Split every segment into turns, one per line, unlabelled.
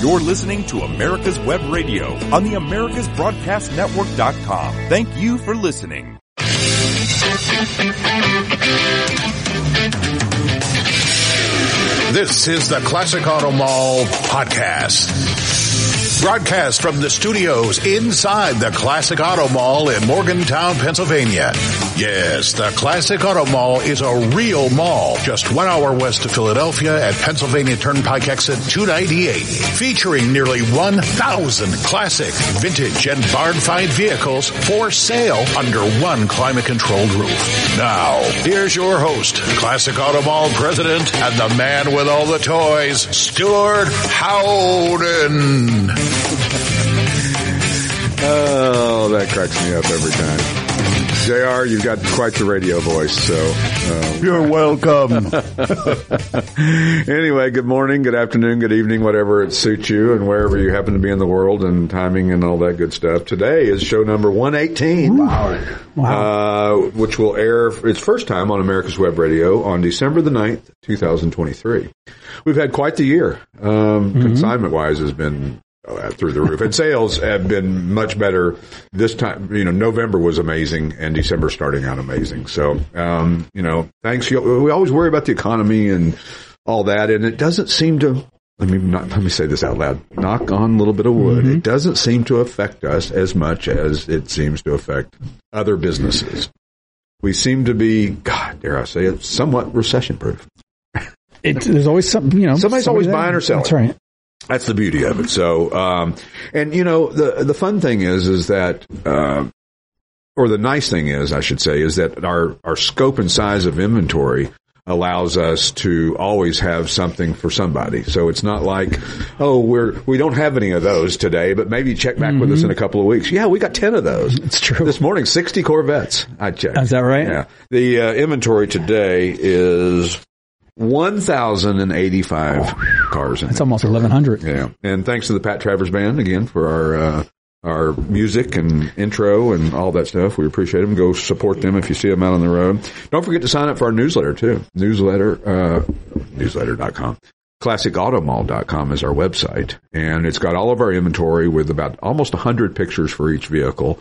You're listening to America's Web Radio on the AmericasBroadcastNetwork.com. Thank you for listening.
This is the Classic Auto Mall podcast. Broadcast from the studios inside the Classic Auto Mall in Morgantown, Pennsylvania. Yes, the Classic Auto Mall is a real mall just one hour west of Philadelphia at Pennsylvania Turnpike exit 298, featuring nearly 1,000 classic, vintage, and barn find vehicles for sale under one climate controlled roof. Now, here's your host, Classic Auto Mall president and the man with all the toys, Stuart Howden.
Oh, that cracks me up every time. JR, you've got quite the radio voice, so. Uh,
You're welcome.
anyway, good morning, good afternoon, good evening, whatever it suits you and wherever you happen to be in the world and timing and all that good stuff. Today is show number 118. Wow. Uh, which will air its first time on America's Web Radio on December the 9th, 2023. We've had quite the year. Um,
Mm-hmm.
Consignment wise has been through the roof. And sales have been much better this time. You know, November was amazing and December starting out amazing. So, um, you know, thanks. We always worry about the economy and all that. And it doesn't seem to, let me not, let me say this out loud. Knock on a little bit of wood. It doesn't seem to affect us as much as it seems to affect other businesses. We seem to be, God, dare I say it, somewhat recession proof.
It, there's always something, you know.
Somebody's always
somebody
buying
there.
or selling.
That's right.
That's the beauty of it. So, um, and you know, the the fun thing is, is that, uh, or the nice thing is, I should say, is that our our scope and size of inventory allows us to always have something for somebody. So it's not like, oh, we're we don't have any of those today, but maybe check back with us in a couple of weeks. Yeah, we got ten of those.
It's true.
This morning, sixty Corvettes. I checked.
Is that right?
Yeah. The uh, inventory today is. 1,085 cars in
It's almost 1100.
Yeah, and thanks to the Pat Travers Band again for our uh, our music and intro and all that stuff. We appreciate them. Go support them if you see them out on the road. Don't forget to sign up for our newsletter too. Newsletter, uh, newsletter.com. ClassicAutomall.com is our website, and it's got all of our inventory with about almost 100 pictures for each vehicle.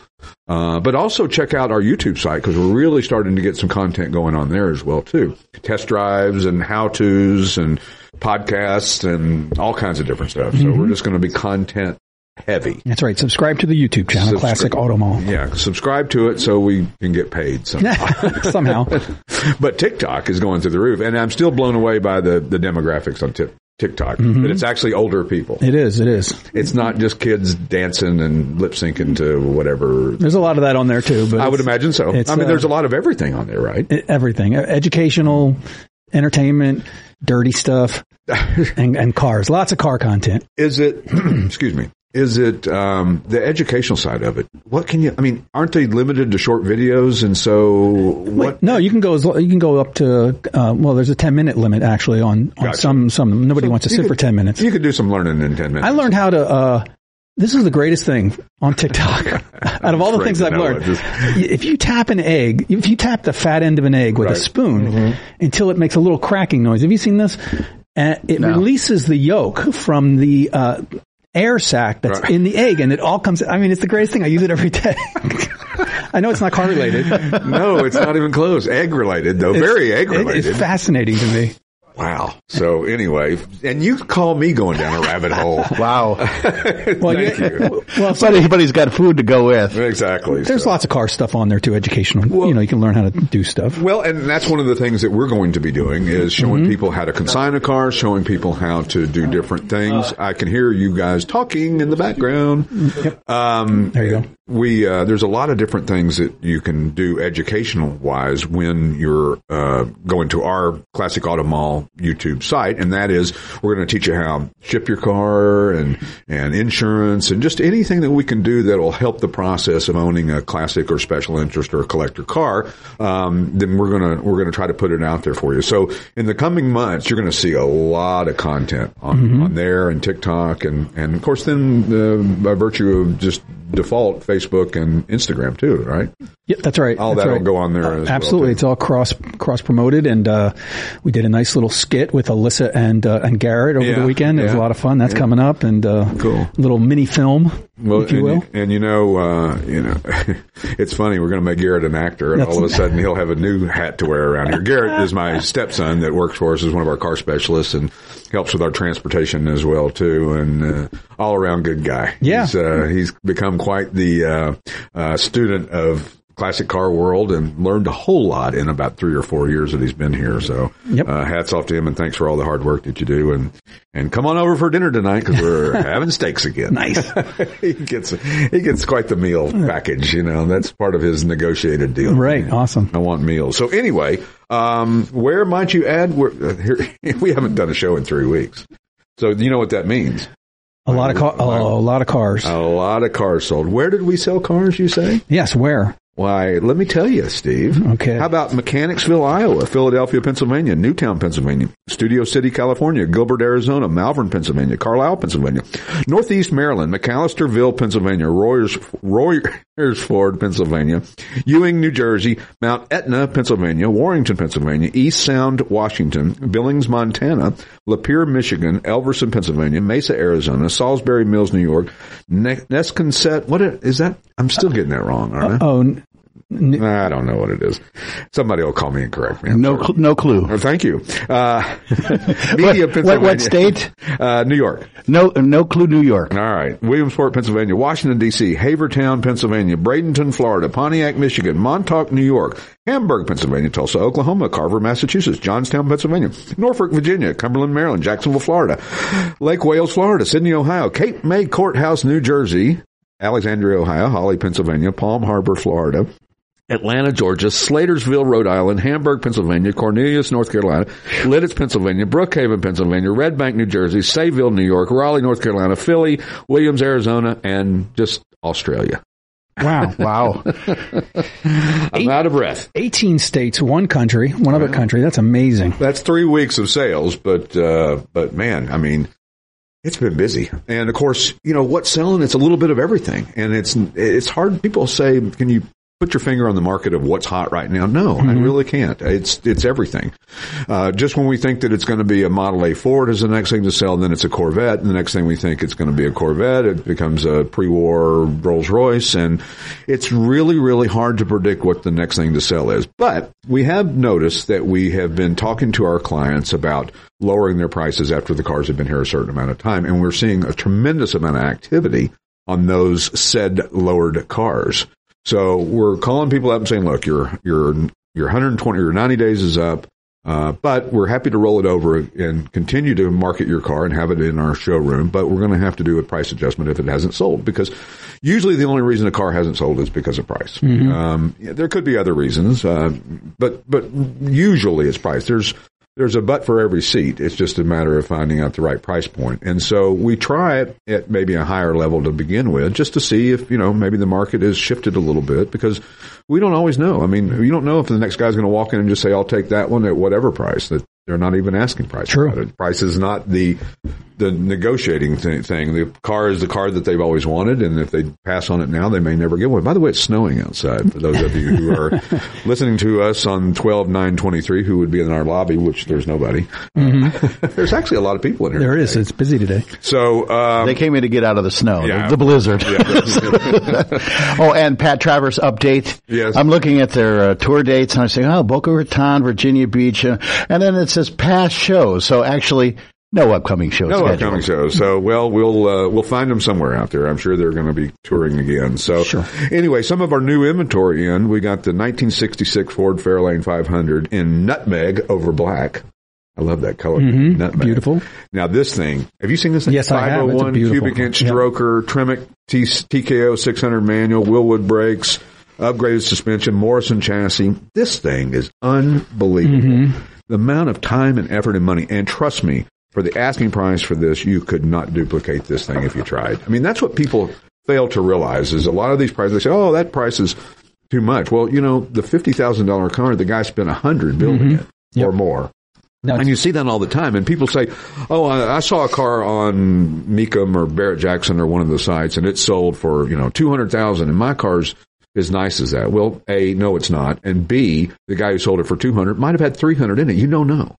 Uh, but also check out our YouTube site because we're really starting to get some content going on there as well too. Test drives and how-tos and podcasts and all kinds of different stuff. So we're just going to be content heavy.
That's right. Subscribe to the YouTube channel,
Subscri-
Classic Auto Mall.
Yeah, subscribe to it so we can get paid somehow.
Somehow.
but TikTok is going through the roof, and I'm still blown away by the the demographics on Tik TikTok. But it's actually older people.
It is. It is.
It's not just kids dancing and lip syncing to whatever.
There's a lot of that on there too, but
I would imagine so. I mean,
uh,
there's a lot of everything on there, right?
everything. Educational, entertainment, dirty stuff, and, and cars. Lots of car content.
Is it? excuse me. Is it um, the educational side of it? What can you? I mean, aren't they limited to short videos? And so, what?
No, you can go as you can go up to uh, well. There's a 10 minute limit actually on, on
Gotcha.
some some. Nobody wants to sit
could-
for 10 minutes.
You could do some learning in ten minutes.
I learned how to. Uh, this is the greatest thing on TikTok. Out of all the things I've learned.
Just-
if you tap an egg, if you tap the fat end of an egg with
Right. Mm-hmm.
a spoon until it makes a little cracking noise, have you seen this? And it releases the yolk from the uh, air sac that's
Right.
in the egg, and it all comes. I mean, it's the greatest thing. I use it every day. I know it's not car related.
no, it's not even close. Egg related, though. Very egg related.
is fascinating to me.
Wow. So anyway, and you call me going down a rabbit hole.
Well,
Wow.
Thank you.
well, so
but, he, but he's got food to go with.
Exactly.
there's
So-
lots of car stuff on there too, educational. you know, you can learn how to do stuff.
Well, and that's one of the things that we're going to be doing is showing
Mm-hmm.
people how to consign a car, showing people how to do different things. I can hear you guys talking in the background. Um,
There you go.
We uh, there's a lot of different things that you can do educational wise when you're uh, going to our Classic Auto Mall YouTube site, and that is we're going to teach you how to ship your car and and insurance and just anything that we can do that will help the process of owning a classic or special interest or a collector car. Um, then we're gonna we're gonna try to put it out there for you. So in the coming months, you're going to see a lot of content on, on there and TikTok, and and of course then uh, by virtue of just default Facebook and Instagram too, right?
Yep, that's right.
All
that's
that'll
right.
go on there as
Absolutely,
too.
it's all cross cross promoted, and uh, we did a nice little skit with Alyssa and uh, and Garrett over
Yeah,
the weekend. It was a lot of fun. That's coming up, and uh,
Cool.
little mini film,
Well,
if you
and,
will.
and you know, uh, you know, it's funny. We're going to make Garrett an actor, and
That's-
all of a sudden he'll have a new hat to wear around here. Garrett is my stepson that works for us as one of our car specialists and helps with our transportation as well too, and uh, all around good guy.
Yeah.
he's, uh, he's become quite the uh, uh, student of classic car world and learned a whole lot in about three or four years that he's been here. So,
Yep.
uh, hats off to him and thanks for all the hard work that you do. And and come on over for dinner tonight because we're having steaks again.
Nice.
he gets he gets quite the meal package. You know, that's part of his negotiated deal.
Right, awesome.
I want meals. So anyway, um, where might you add? Uh, here, we haven't done a show in three weeks, so you know what that means.
A lot of car, a lot of cars.
A lot of cars sold. Where did we sell cars? You say?
yes, where?
Why, let me tell you, Steve.
Okay.
How about Mechanicsville, Iowa, Philadelphia, Pennsylvania, Newtown, Pennsylvania, Studio City, California, Gilbert, Arizona, Malvern, Pennsylvania, Carlisle, Pennsylvania, Northeast Maryland, McAllisterville, Pennsylvania, Royers, Royersford, Pennsylvania, Ewing, New Jersey, Mount Aetna, Pennsylvania, Warrington, Pennsylvania, East Sound, Washington, Billings, Montana, Lapeer, Michigan, Elverson, Pennsylvania, Mesa, Arizona, Salisbury Mills, New York, ne- Nesconset, what is that? I'm still getting that wrong, aren't I?
Uh, oh, n-
I don't know what it is. Somebody will call me and correct me. I'm
No, cl- no clue.
Oh, thank you. Uh, Media,
what,
Pennsylvania.
what state?
Uh, New York.
No, no clue. New York.
All right. Williamsport, Pennsylvania. Washington, D.C. Havertown, Pennsylvania. Bradenton, Florida. Pontiac, Michigan. Montauk, New York. Hamburg, Pennsylvania. Tulsa, Oklahoma. Carver, Massachusetts. Johnstown, Pennsylvania. Norfolk, Virginia. Cumberland, Maryland. Jacksonville, Florida. Lake Wales, Florida. Sidney, Ohio. Cape May Courthouse, New Jersey. Alexandria, Ohio. Holly, Pennsylvania. Palm Harbor, Florida. Atlanta, Georgia, Slatersville, Rhode Island, Hamburg, Pennsylvania, Cornelius, North Carolina, Lititz, Pennsylvania, Brookhaven, Pennsylvania, Red Bank, New Jersey, Sayville, New York, Raleigh, North Carolina, Philly, Williams, Arizona, and just Australia.
wow.
Wow.
I'm out of breath.
18 states, one country, one other country. That's amazing.
That's three weeks of sales, but uh, but man, I mean, it's been busy. And of course, you know what's selling? It's a little bit of everything, and it's it's hard. People say, "Can you put your finger on the market of what's hot right now?" No, I really can't. It's it's everything. Uh, just when we think that it's going to be a Model A Ford is the next thing to sell, then it's a Corvette. And the next thing we think it's going to be a Corvette, it becomes a pre-war Rolls Royce, and it's really really hard to predict what the next thing to sell is. But we have noticed that we have been talking to our clients about lowering their prices after the cars have been here a certain amount of time, and we're seeing a tremendous amount of activity on those said lowered cars. So we're calling people up and saying, look, your your your 120 or 90 days is up, uh, but we're happy to roll it over and continue to market your car and have it in our showroom. But we're going to have to do a price adjustment if it hasn't sold because usually the only reason a car hasn't sold is because of price. Um, yeah, there could be other reasons, uh, but but usually it's price. There's there's a butt for every seat. It's just a matter of finding out the right price point. And so we try it at maybe a higher level to begin with, just to see if, you know, maybe the market has shifted a little bit because we don't always know. I mean, you don't know if the next guy's going to walk in and just say, I'll take that one at whatever price that they're not even asking price.
True.
about it. Price is not the, the negotiating th- thing. The car is the car that they've always wanted. And if they pass on it now, they may never get one. By the way, it's snowing outside for those of you who are listening to us on 12 9 23 who would be in our lobby, which there's nobody. there's actually a lot of people in here.
There it is.
today.
It's busy today.
So, um,
They came in to get out of the snow,
Yeah.
the, the blizzard.
yeah,
oh, and Pat Travers update.
Yes.
I'm looking at their uh, tour dates and I say, oh, Boca Raton, Virginia Beach, uh, and then it says past shows. So actually, no upcoming shows.
No
scheduled.
upcoming shows. So, well, we'll uh, we'll find them somewhere out there. I'm sure they're going to be touring again. So,
Sure.
anyway, some of our new inventory in. We got the 1966 Ford Fairlane 500 in nutmeg over black. I love that color. Nutmeg.
Mm-hmm. Beautiful.
Now, this thing. Have you seen this? thing?
Yes, I have. It's a
501
beautiful
cubic inch.
Yeah.
stroker, Tremec T- TKO 600 manual, Wilwood brakes, upgraded suspension, Morrison chassis. This thing is unbelievable.
Mm-hmm.
The amount of time and effort and money, and trust me, for the asking price for this, you could not duplicate this thing if you tried. I mean, that's what people fail to realize is a lot of these prices, they say, oh, that price is too much. Well, you know, the $50,000 car, the guy spent a hundred building mm-hmm. it or more.
No,
and you see that all the time. And people say, "Oh, I, I saw a car on Mecum or Barrett Jackson or one of the sites, and it sold for you know two hundred thousand, and my car's as nice as that." Well, a no, it's not, and b the guy who sold it for two hundred might have had three hundred in it. You don't know.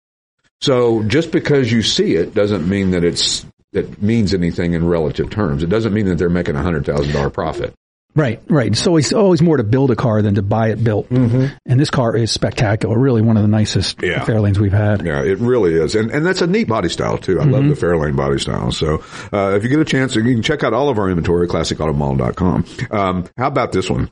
So just because you see it doesn't mean that it's that means anything in relative terms. It doesn't mean that they're making a hundred thousand dollar profit.
Right, right. So it's always always more to build a car than to buy it built. Mm-hmm. And this car is spectacular. Really, one of the nicest
Yeah.
Fairlanes we've had.
Yeah, it really is, and and that's a neat body style too. I love the Fairlane body style. So uh, if you get a chance, you can check out all of our inventory at classicautomall.com. Um, how about this one,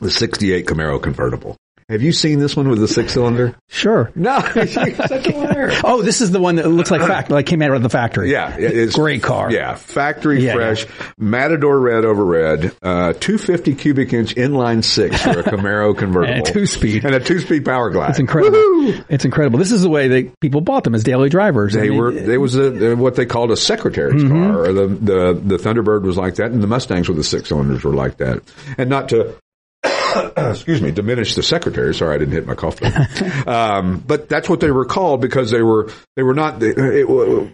the '68 Camaro convertible? Have you seen this one with the six cylinder?
Sure.
No, such a liar.
Oh, this is the one that looks like fact, like came out of the factory.
Yeah, it- it's
Great car.
Yeah, factory
Yeah,
fresh, Matador red over red, uh, 250 cubic inch inline six for a Camaro convertible,
And a two-speed.
and a two speed power glide.
It's incredible.
Woohoo!
It's incredible. This is the way that people bought them as daily drivers. I
They
mean,
were. They was a, what they called a secretary's
Mm-hmm.
car. Or the the the Thunderbird was like that, and the Mustangs with the six cylinders were like that. And not to excuse me diminish the secretary. Sorry, I didn't hit my cough button. um, but that's what they were called because they were they were not. It, it,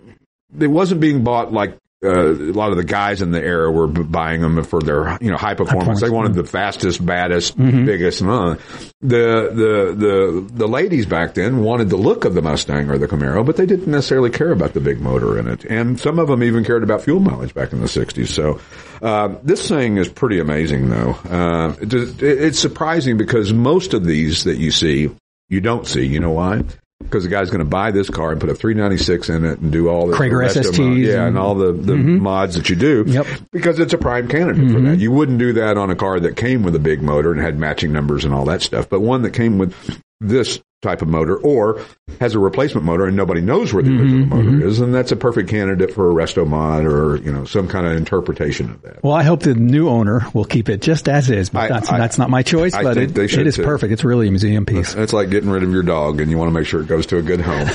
it wasn't being bought like. Uh, a lot of the guys in the era were buying them for their, you know, high performance. They wanted the fastest, baddest,
Mm-hmm.
biggest. And uh, the the the the ladies back then wanted the look of the Mustang or the Camaro, but they didn't necessarily care about the big motor in it. And some of them even cared about fuel mileage back in the '60s. So uh, this thing is pretty amazing, though. Uh, it- it's surprising because most of these that you see, you don't see. You know why? Because the guy's going to buy this car and put a 396 in it and do all the
Cragar
the rest of them,
SSTs
yeah, and
and-
all the, the mm-hmm. mods that you do.
Yep.
Because it's a prime candidate for that. Mm-hmm. You wouldn't do that on a car that came with a big motor and had matching numbers and all that stuff, but one that came with this type of motor or has a replacement motor and nobody knows where the mm-hmm, original motor mm-hmm. is, and that's a perfect candidate for a resto mod or, you know, some kind of interpretation of that.
Well, I hope the new owner will keep it just as is, but
I-
that's
I-
that's not my choice.
I
but it, it is
too.
perfect. It's really a museum piece.
It's like getting rid of your dog and you want to make sure it goes to a good home,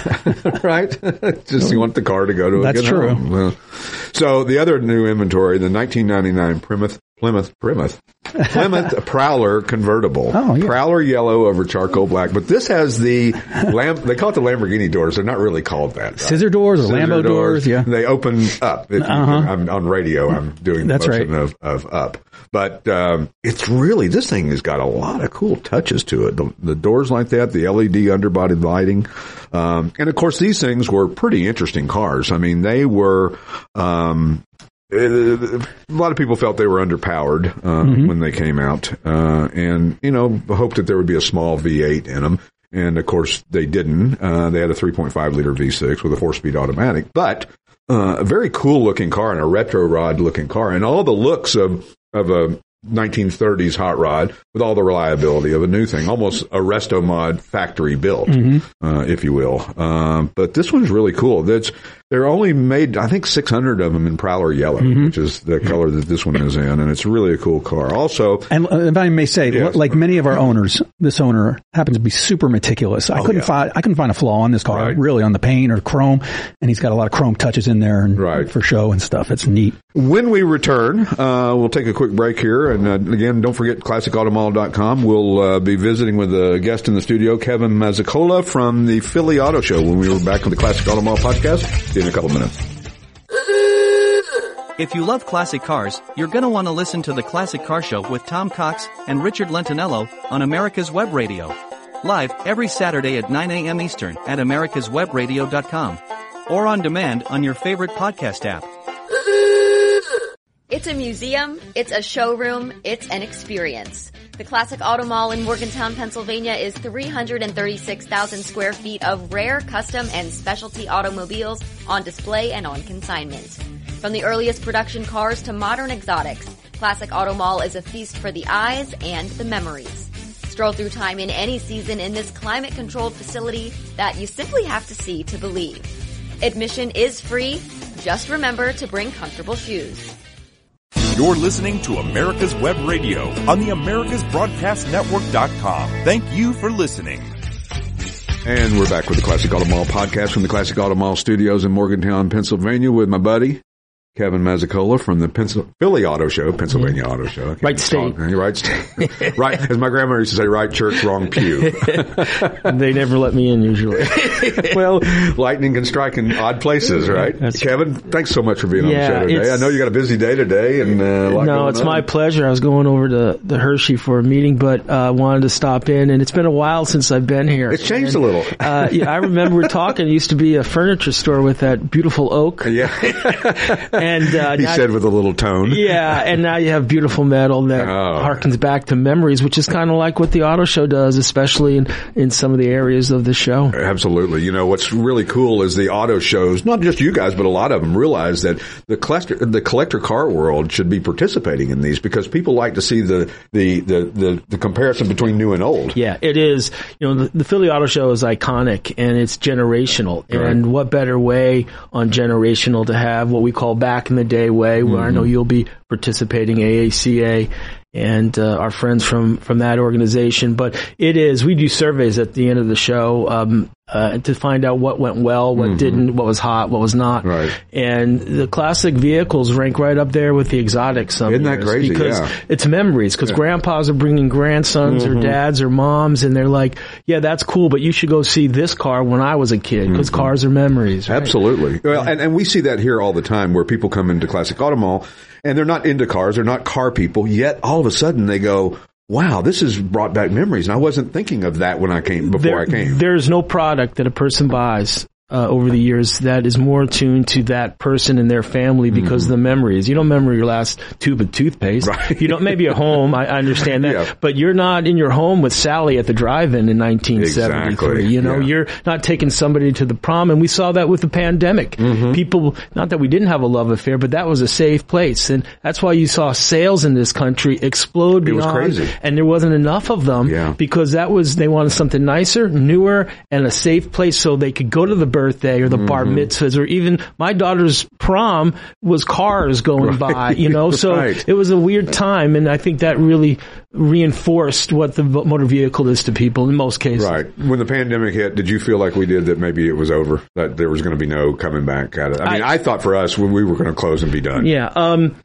right? Just you want the car to go to a
That's
good
true.
home. So the other new inventory, the 1999 Plymouth, Plymouth, Plymouth, Plymouth Prowler convertible.
Oh, yeah.
Prowler yellow over charcoal black, but this has the lamp, they call it the Lamborghini doors. They're not really called that. right?
Scissor doors or
Scissor
Lambo doors, yeah.
They open up. If
Uh-huh.
I'm on radio. I'm doing the
That's
motion
right.
of, of up. But um, it's really this thing has got a lot of cool touches to it. The, the doors like that, the LED underbody lighting, um, and of course these things were pretty interesting cars. I mean, they were. Um, a lot of people felt they were underpowered uh,
Mm-hmm.
when they came out, uh, and you know hoped that there would be a small V8 in them. And of course, they didn't. Uh, they had a 3.5 liter V6 with a four-speed automatic, but uh, a very cool looking car and a retro rod looking car, and all the looks of of a 1930s hot rod with all the reliability of a new thing, almost a resto mod factory built, uh, if you will. Um, but this one's really cool. That's they're only made, I think, 600 of them in Prowler yellow, which is the color that this one is in, and it's really a cool car. Also,
And uh, if I may say,
Yes.
like many of our owners, this owner happens to be super meticulous. I couldn't
Oh, yeah.
find I couldn't find a flaw on this car,
Right.
really, on the paint or chrome, and he's got a lot of chrome touches in there and
Right.
for show and stuff. It's neat.
When we return, uh, we'll take a quick break here. And uh, again, don't forget classicautomall.com. We'll uh, be visiting with a guest in the studio, Kevin Mazzucola from the Philly Auto Show when we were back on the Classic Auto Mall podcast. See you in a couple minutes.
If you love classic cars, you're gonna want to listen to the Classic Car Show with Tom Cox and Richard Lentinello on America's Web Radio. Live every Saturday at 9 a.m. Eastern at americaswebradio.com or on demand on your favorite podcast app.
It's a museum, it's a showroom, it's an experience. The Classic Auto Mall in Morgantown, Pennsylvania is 336,000 square feet of rare, custom, and specialty automobiles on display and on consignment. From the earliest production cars to modern exotics, Classic Auto Mall is a feast for the eyes and the memories. Stroll through time in any season in this climate controlled facility that you simply have to see to believe. Admission is free. Just remember to bring comfortable shoes.
You're listening to America's Web Radio on the AmericasBroadcastNetwork.com. Thank you for listening.
And we're back with the Classic Auto Mall podcast from the Classic Auto Mall studios in Morgantown, Pennsylvania with my buddy, Kevin Mazzucola from the Pencil- Philly Auto Show, Pennsylvania Auto Show.
Right state.
talk. Right state. right, as my grandmother used to say, right church, wrong pew.
they never let me in usually.
well, lightning can strike in odd places, right?
That's-
Kevin, thanks so much for being
Yeah,
on the show today. I know you got a busy day today, and uh,
no, it's
on.
my pleasure. I was going over to the Hershey for a meeting, but uh, wanted to stop in, and it's been a while since I've been here.
It's changed
And,
a little.
uh, yeah, I remember we're talking. It used to be a furniture store with that beautiful oak,
Yeah,
and uh,
he
now-
said with a little tone.
Yeah, and now you have beautiful metal that
Oh.
harkens back to memories, which is kind of like what the auto show does, especially in, in some of the areas of the show.
Absolutely. You know, what's really cool is the auto shows, not just you guys, but a lot of them realize that the collector, the collector car world should be participating in these because people like to see the, the, the, the, the comparison between new and old.
Yeah, it is. You know, the, the Philly Auto Show is iconic and it's generational. And what better way on generational to have what we call back in the day way, where I know you'll be participating AACA and uh, our friends from from that organization. But it is. We do surveys at the end of the show. Um, uh, to find out what went well, what didn't, what was hot, what was not.
Right.
And the classic vehicles rank right up there with the exotics. Some
Isn't that
years
crazy?
Because
Yeah.
it's memories because grandpas are bringing grandsons
Mm-hmm.
or dads or moms and they're like, yeah, that's cool, but you should go see this car when I was a kid because cars are memories. Right?
Absolutely. Well, and, and we see that here all the time where people come into Classic Auto Mall and they're not into cars, they're not car people, yet all of a sudden they go, wow, this has brought back memories. And I wasn't thinking of that when I came, before
There-
I came.
There's no product that a person buys uh, over the years that is more attuned to that person and their family because of the memories. You don't remember your last tube of toothpaste.
Mm-hmm. Right.
You don't. Maybe at home, I I understand that,
Yeah.
but you're not in your home with Sally at the drive-in in 1973.
Exactly.
You know,
Yeah.
you're not taking somebody to the prom, and we saw that with the pandemic.
Mm-hmm.
People, not that we didn't have a love affair, but that was a safe place, and that's why you saw sales in this country explode
It was crazy.
and there wasn't enough of them
Yeah.
because that was they wanted something nicer, newer, and a safe place so they could go to the birthday or the bar
Mm-hmm.
mitzvahs or even my daughter's prom was cars going by, you know. So
Right.
it was a weird time, and I think that really reinforced what the motor vehicle is to people in most cases.
Right. When the pandemic hit, did you feel like we did that maybe it was over, that there was going to be no coming back at it? I mean, I,
I-
thought for us, we were going to close and be done.
Yeah. Um,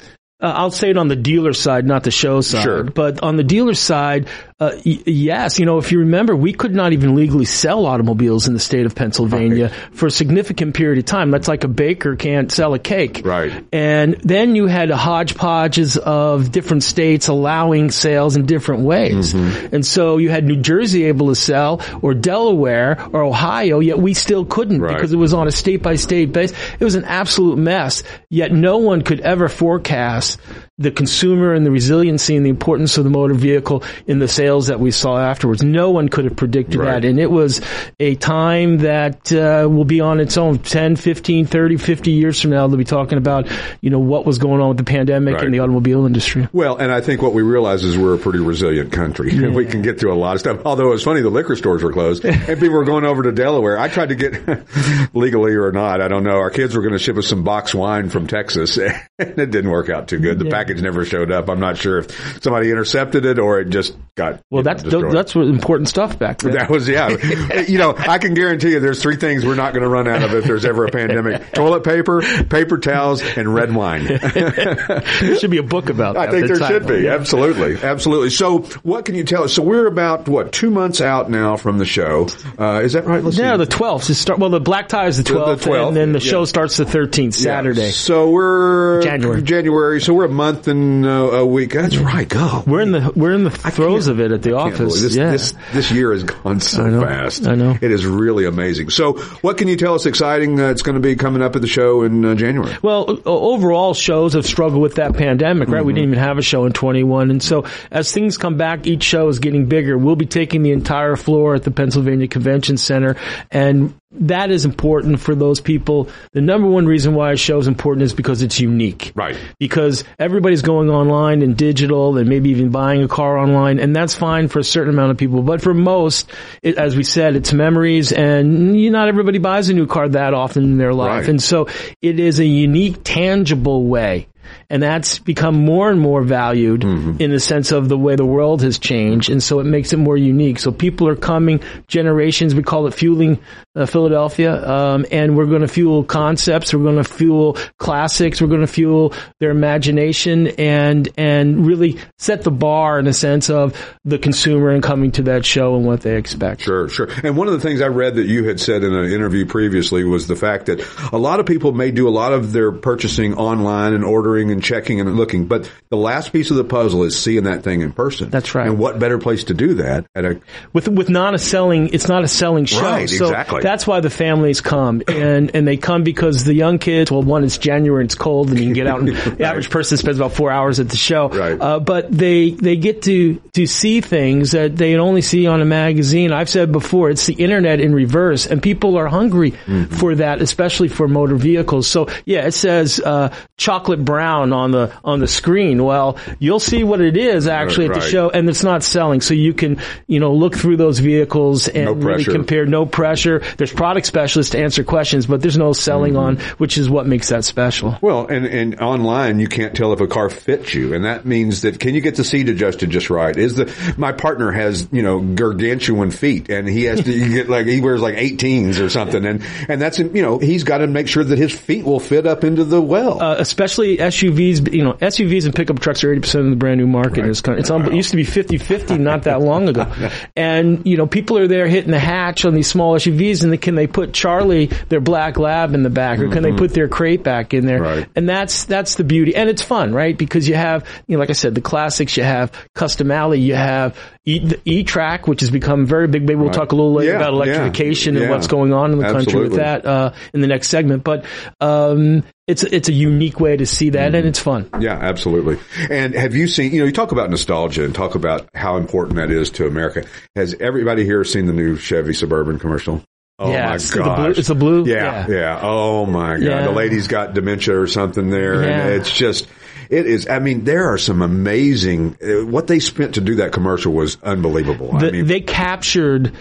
uh, I'll say it on the dealer side, not the show side.
Sure.
But on the dealer side, uh, y- yes, you know, if you remember, we could not even legally sell automobiles in the state of Pennsylvania for a significant period of time. That's like a baker can't sell a cake.
Right.
And then you had a hodgepodges of different states allowing sales in different ways.
Mm-hmm.
And so you had New Jersey able to sell or Delaware or Ohio, yet we still couldn't
Right.
because it was on a state by state basis. It was an absolute mess. Yet no one could ever forecast us the consumer and the resiliency and the importance of the motor vehicle in the sales that we saw afterwards. No one could have predicted
Right.
that. And it was a time that uh, will be on its own 10, 15, 30, 50 years from now. They'll be talking about, you know, what was going on with the pandemic
Right.
and the automobile industry.
Well, and I think what we realize is we're a pretty resilient country. we can get through a lot of stuff. Although it was funny, the liquor stores were closed and people were going over to Delaware. I tried to get legally or not, I don't know. Our kids were going to ship us some box wine from Texas and it didn't work out too good. The package never showed up. I'm not sure if somebody intercepted it or it just got
Well,
you know,
that's that's what important stuff back then.
That was yeah. you know, I can guarantee you, there's three things we're not going to run out of if there's ever a pandemic: toilet paper, paper towels, and red wine.
there should be a book about that.
I think
the
there should be. Absolutely. Absolutely. So what can you tell us? So we're about, what, two months out now from the show. Uh, is that right? Let's
Yeah,
see.
the 12th. To start, well, the black tie is the
the
12th,
12th,
and then the
yeah.
show starts the 13th,
Yeah.
Saturday.
So we're
January.
January. So we're a month and uh, a week. That's right. Go.
We're in the we're in the throes of it at the office.
This,
yeah.
this this year has gone so
I know.
fast.
I know.
It is really amazing. So, what can you tell us exciting that's going to be coming up at the show in uh, January?
Well, overall, shows have struggled with that pandemic, right? We
Mm-hmm.
didn't even have a show in 21. And so as things come back, each show is getting bigger. We'll be taking the entire floor at the Pennsylvania Convention Center. And that is important for those people. The number one reason why a show is important is because it's unique.
Right.
Because everybody's going online and digital and maybe even buying a car online. And that's fine for a certain amount of people. But for most, it, as we said, it's memories and you, not everybody buys a new car that often in their life.
Right.
And so it is a unique, tangible way And that's become more and more valued
Mm-hmm.
in the sense of the way the world has changed. And so it makes it more unique. So people are coming, generations, we call it fueling uh, Philadelphia. Um, and we're going to fuel concepts. We're going to fuel classics. We're going to fuel their imagination and, and really set the bar in a sense of the consumer and coming to that show and what they expect.
Sure, sure. And one of the things I read that you had said in an interview previously was the fact that a lot of people may do a lot of their purchasing online and ordering and checking and looking, but the last piece of the puzzle is seeing that thing in person.
That's right.
And what better place to do that at a
with with not a selling it's not a selling show
Right,
so
exactly.
That's why the families come. And and they come because the young kids well one it's january and it's cold and you can get out and the average person spends about four hours at the show.
Right.
uh, but they they get to to see things that they only see on a magazine. I've said before it's the internet in reverse and people are hungry
Mm-hmm.
for that especially for motor vehicles. So yeah it says uh, chocolate brown on the on the screen. Well you'll see what it is actually at the show and it's not selling. So you can you know look through those vehicles and
No
really compare no pressure there's product specialists to answer questions but there's no selling on which is what makes that special
Well, and, and online you can't tell if a car fits you, and that means that can you get the seat adjusted just right? Is the my partner has you know gargantuan feet, and he has to you get like he wears like 18s or something, and and that's you know he's got to make sure that his feet will fit up into the well.
uh, especially SUVs, you know, SUVs and pickup trucks are 80% of the brand new market in this country. It's it used to be 50-50 not that long ago. And, you know, people are there hitting the hatch on these small SUVs and can they put Charlie, their black lab in the back or can they put their crate back in there?
Right.
And that's, that's the beauty. And it's fun, right? Because you have, you know, like I said, the classics, you have Custom Alley, you have E- the E-Track, which has become very big. Maybe we'll talk a little later
Yeah,
about
yeah,
electrification and
yeah.
what's going on in the country with that uh, in the next segment. But um, it's it's a unique way to see that, and it's fun.
Yeah, absolutely. And have you seen, you know, you talk about nostalgia and talk about how important that is to America. Has everybody here seen the new Chevy Suburban commercial? Oh
Yeah,
my
it's
gosh.
blue- it's the blue?
Yeah, yeah.
Yeah.
Oh my god.
Yeah.
The lady's got dementia or something there and it's just it is I mean there are some amazing uh, what they spent to do that commercial was unbelievable.
The-
I mean
they captured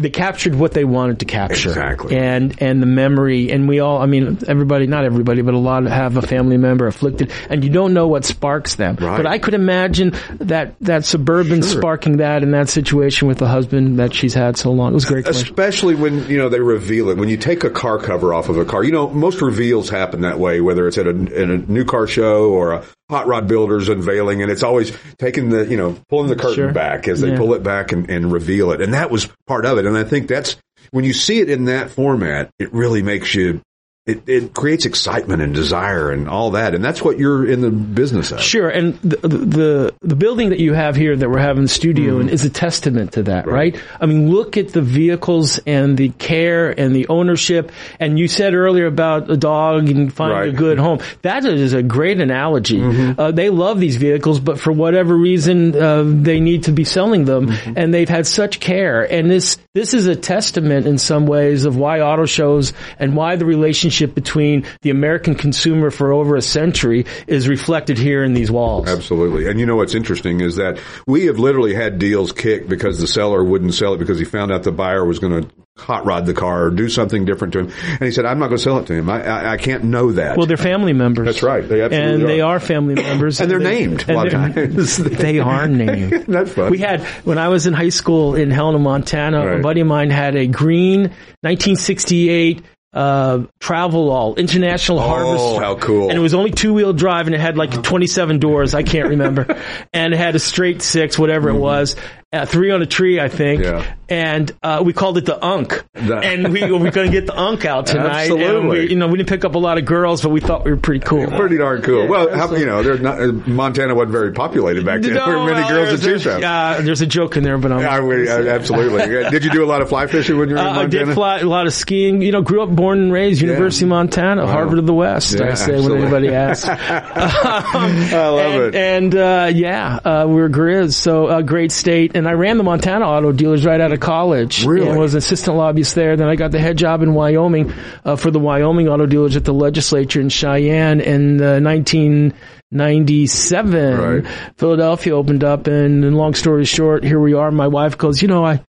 they captured what they wanted to capture
Exactly.
and and the memory and we all i mean everybody not everybody but a lot have a family member afflicted and you don't know what sparks them
Right.
but i could imagine that that suburban
Sure.
sparking that in that situation with the husband that she's had so long it was great.
Especially when, you know, they reveal it. When you take a car cover off of a car, you know, most reveals happen that way, whether it's at a, in a new car show or a hot rod builder's unveiling, and it's always taking the, you know, pulling the curtain
Sure.
back as they
Yeah.
pull it back and, and reveal it. And that was part of it. And I think that's, when you see it in that format, it really makes you, it, it creates excitement and desire and all that. And that's what you're in the business of.
Sure, and the, the the building that you have here that we're having the studio in is a testament to that, right. I mean, look at the vehicles and the care and the ownership. And you said earlier about a dog and finding
Right.
a good home. That is a great analogy. Uh, they love these vehicles, but for whatever reason, uh, they need to be selling them, and they've had such care. And this this is a testament in some ways of why auto shows and why the relationship between the American consumer for over a century is reflected here in these walls.
Absolutely. And you know what's interesting is that we have literally had deals kicked because the seller wouldn't sell it because he found out the buyer was going to hot rod the car or do something different to him. And he said, I'm not going to sell it to him. I, I, I can't know that.
Well, they're family members.
That's right. They absolutely
and they
are.
are family members,
And they're
they-
named
and
a lot of times.
they are named.
Isn't fun?
We had when I was in high school in Helena, Montana.
Right.
A buddy of mine had a green 1968 uh, Travelall international harvester.
Oh, how cool.
And it was only two wheel drive and it had like 27 doors. I can't remember. and it had a straight six, whatever it was. Uh, three on a tree, I think.
Yeah.
And uh, we called it the Unk.
The-
and we we're going to get the Unk out tonight. And
Absolutely.
we, you know, we didn't pick up a lot of girls, but we thought we were pretty cool.
Pretty darn cool. well, how, you know, there's not, uh, Montana wasn't very populated back then. there were many
well,
girls to
there's-
choose from.
Uh, there's a joke in there, but I'm.
I would- uh, absolutely. Did you do a lot of fly fishing when you were in
Uh, I did fly a lot of skiing. You know, grew up, born and raised, University of Montana, Harvard of the West.
Yeah,
I say
absolutely.
when anybody asks.
I love
and,
it.
And uh, yeah, uh, we were Grizz, so uh, great state. And I ran the Montana auto dealers right out of college.
Really?
And was an assistant lobbyist there. Then I got the head job in Wyoming uh, for the Wyoming auto dealers at the legislature in Cheyenne in uh, 1997.
Right.
Philadelphia opened up, and, and long story short, here we are. My wife goes, you know, I.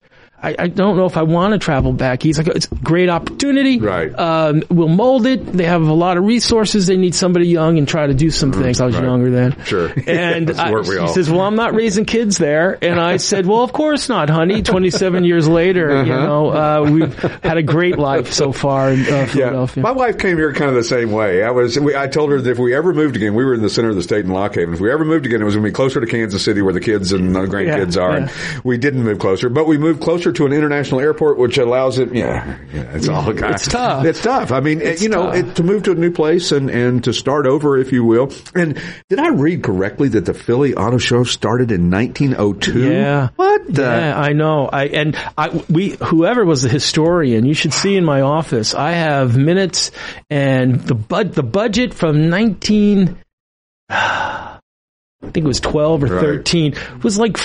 I, I don't know if I want to travel back. He's like, it's a great opportunity.
Right.
Um, we'll mold it. They have a lot of resources. They need somebody young and try to do some things. I was
right.
younger then.
Sure.
And I, he says, well, I'm not raising kids there. And I said, well, of course not, honey. 27 years later, you
Uh-huh.
know, uh, we've had a great life so far in uh, Philadelphia.
My wife came here kind of the same way. I was, we, I told her that if we ever moved again, we were in the center of the state in Lock Haven. If we ever moved again, it was going to be closer to Kansas City where the kids and the grandkids
Yeah,
are.
yeah.
And we didn't move closer, but we moved closer to an international airport, which allows it. Yeah, yeah it's all kind
It's tough.
It's tough. I mean,
It's
you know, it, to move to a new place and, and to start over, if you will. And did I read correctly that the Philly Auto Show started in 1902?
Yeah.
What the?
Yeah, I know. I and I we whoever was the historian, you should see in my office. I have minutes and the bud the budget from nineteen. I think it was twelve or
Right.
thirteen. Was like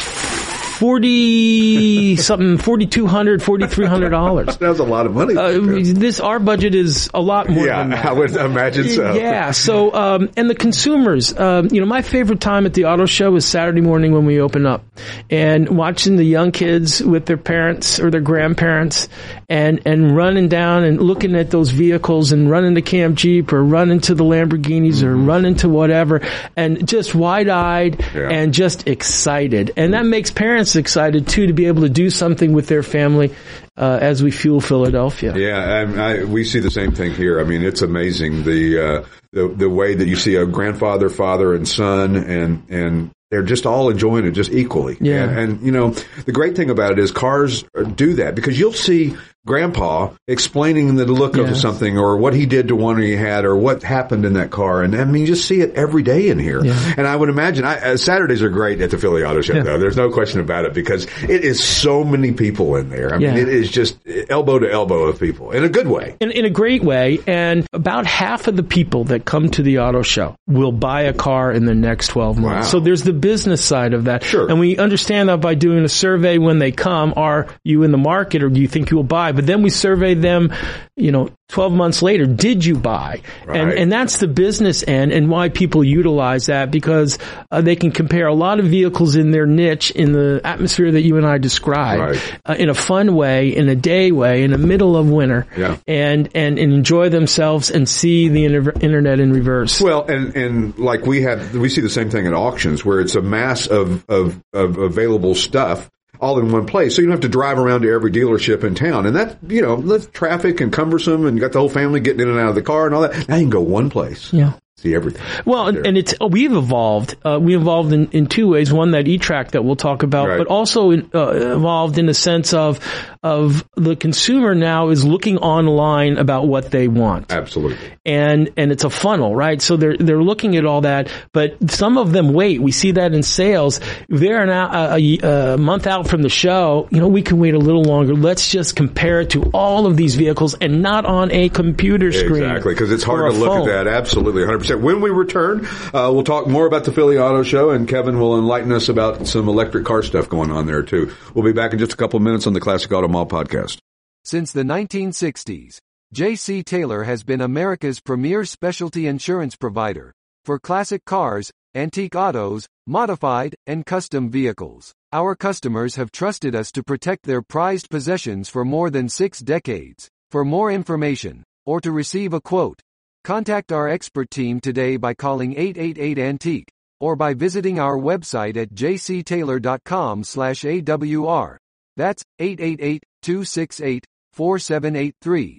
forty something, forty two hundred, forty three hundred dollars.
That was a lot of money.
Uh, this our budget is a lot more.
yeah,
than that.
I would imagine so.
Yeah. So, um, and the consumers, um, you know, my favorite time at the auto show is Saturday morning when we open up and watching the young kids with their parents or their grandparents and, and running down and looking at those vehicles and running to Camp Jeep or running to the Lamborghinis or running to whatever and just wide eyed
Yeah.
and just excited. And that makes parents excited too to be able to do something with their family, uh, as we fuel Philadelphia.
Yeah, and I, we see the same thing here. I mean, it's amazing the uh, the the way that you see a grandfather, father, and son, and and they're just all enjoying it just equally.
Yeah.
and, and you know the great thing about it is cars do that because you'll see grandpa explaining the look of something or what he did to one he had or what happened in that car and I mean you just see it every day in here
Yeah.
and I would imagine I, uh, Saturdays are great at the Philly Auto Show though there's no question about it because it is so many people in there I mean it is just elbow to elbow of people in a good way
in, in a great way. And about half of the people that come to the auto show will buy a car in the next 12 months.
Wow.
So there's the business side of that.
Sure.
And we understand that by doing a survey when they come, are you in the market or do you think you will buy? But then we survey them, you know, 12 months later, did you buy? And,
Right.
and that's the business end and why people utilize that because uh, they can compare a lot of vehicles in their niche in the atmosphere that you and I described
Right.
uh, in a fun way, in a day way, in the middle of winter,
Yeah.
and, and and enjoy themselves and see the inter- internet in reverse.
Well, and and like we have, we see the same thing at auctions where it's a mass of of, of available stuff all in one place. So you don't have to drive around to every dealership in town, and that you know that's traffic and cumbersome, and you got the whole family getting in and out of the car and all that. Now you can go one place,
yeah.
See everything.
Well, and, and it's we've evolved. Uh, we evolved in, in two ways. One that E-Track that we'll talk about,
Right.
but also in, uh, evolved in the sense of of the consumer now is looking online about what they want.
Absolutely.
and and it's a funnel, right? So they're they're looking at all that, but some of them wait. We see that in sales. They're an, a, a, month out from the show, you know, we can wait a little longer. Let's just compare it to all of these vehicles and not on a computer screen.
Exactly, because it's hard to look
phone.
at that. Absolutely, 100%. When we return, uh, we'll talk more about the Philly Auto Show, and Kevin will enlighten us about some electric car stuff going on there, too. We'll be back in just a couple of minutes on the Classic Auto Mall podcast.
Since the 1960s, J.C. Taylor has been America's premier specialty insurance provider for classic cars, antique autos, modified, and custom vehicles. Our customers have trusted us to protect their prized possessions for more than six decades. For more information, or to receive a quote, contact our expert team today by calling 888-ANTIQUE, or by visiting our website at jctaylor.com/awr. That's 888-268-4783.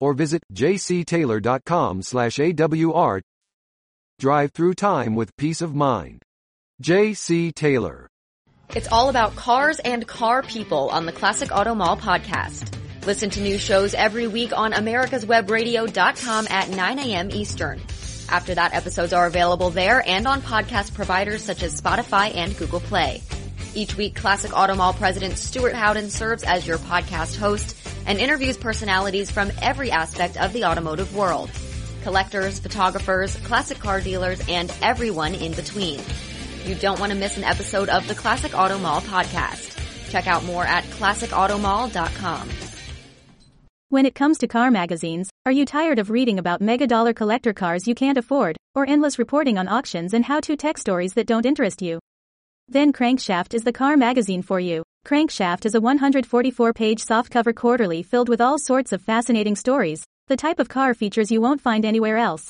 Or visit jctaylor.com slash AWR. Drive through time with peace of mind. J.C. Taylor.
It's all about cars and car people on the Classic Auto Mall podcast. Listen to new shows every week on americaswebradio.com at 9 a.m. Eastern. After that, episodes are available there and on podcast providers such as Spotify and Google Play. Each week, Classic Auto Mall President Stuart Howden serves as your podcast host and interviews personalities from every aspect of the automotive world. Collectors, photographers, classic car dealers, and everyone in between. You don't want to miss an episode of the Classic Auto Mall podcast. Check out more at classicautomall.com.
When it comes to car magazines, are you tired of reading about mega dollar collector cars you can't afford, or endless reporting on auctions and how to tech stories that don't interest you? Then Crankshaft is the car magazine for you. Crankshaft is a 144 page softcover quarterly filled with all sorts of fascinating stories, the type of car features you won't find anywhere else.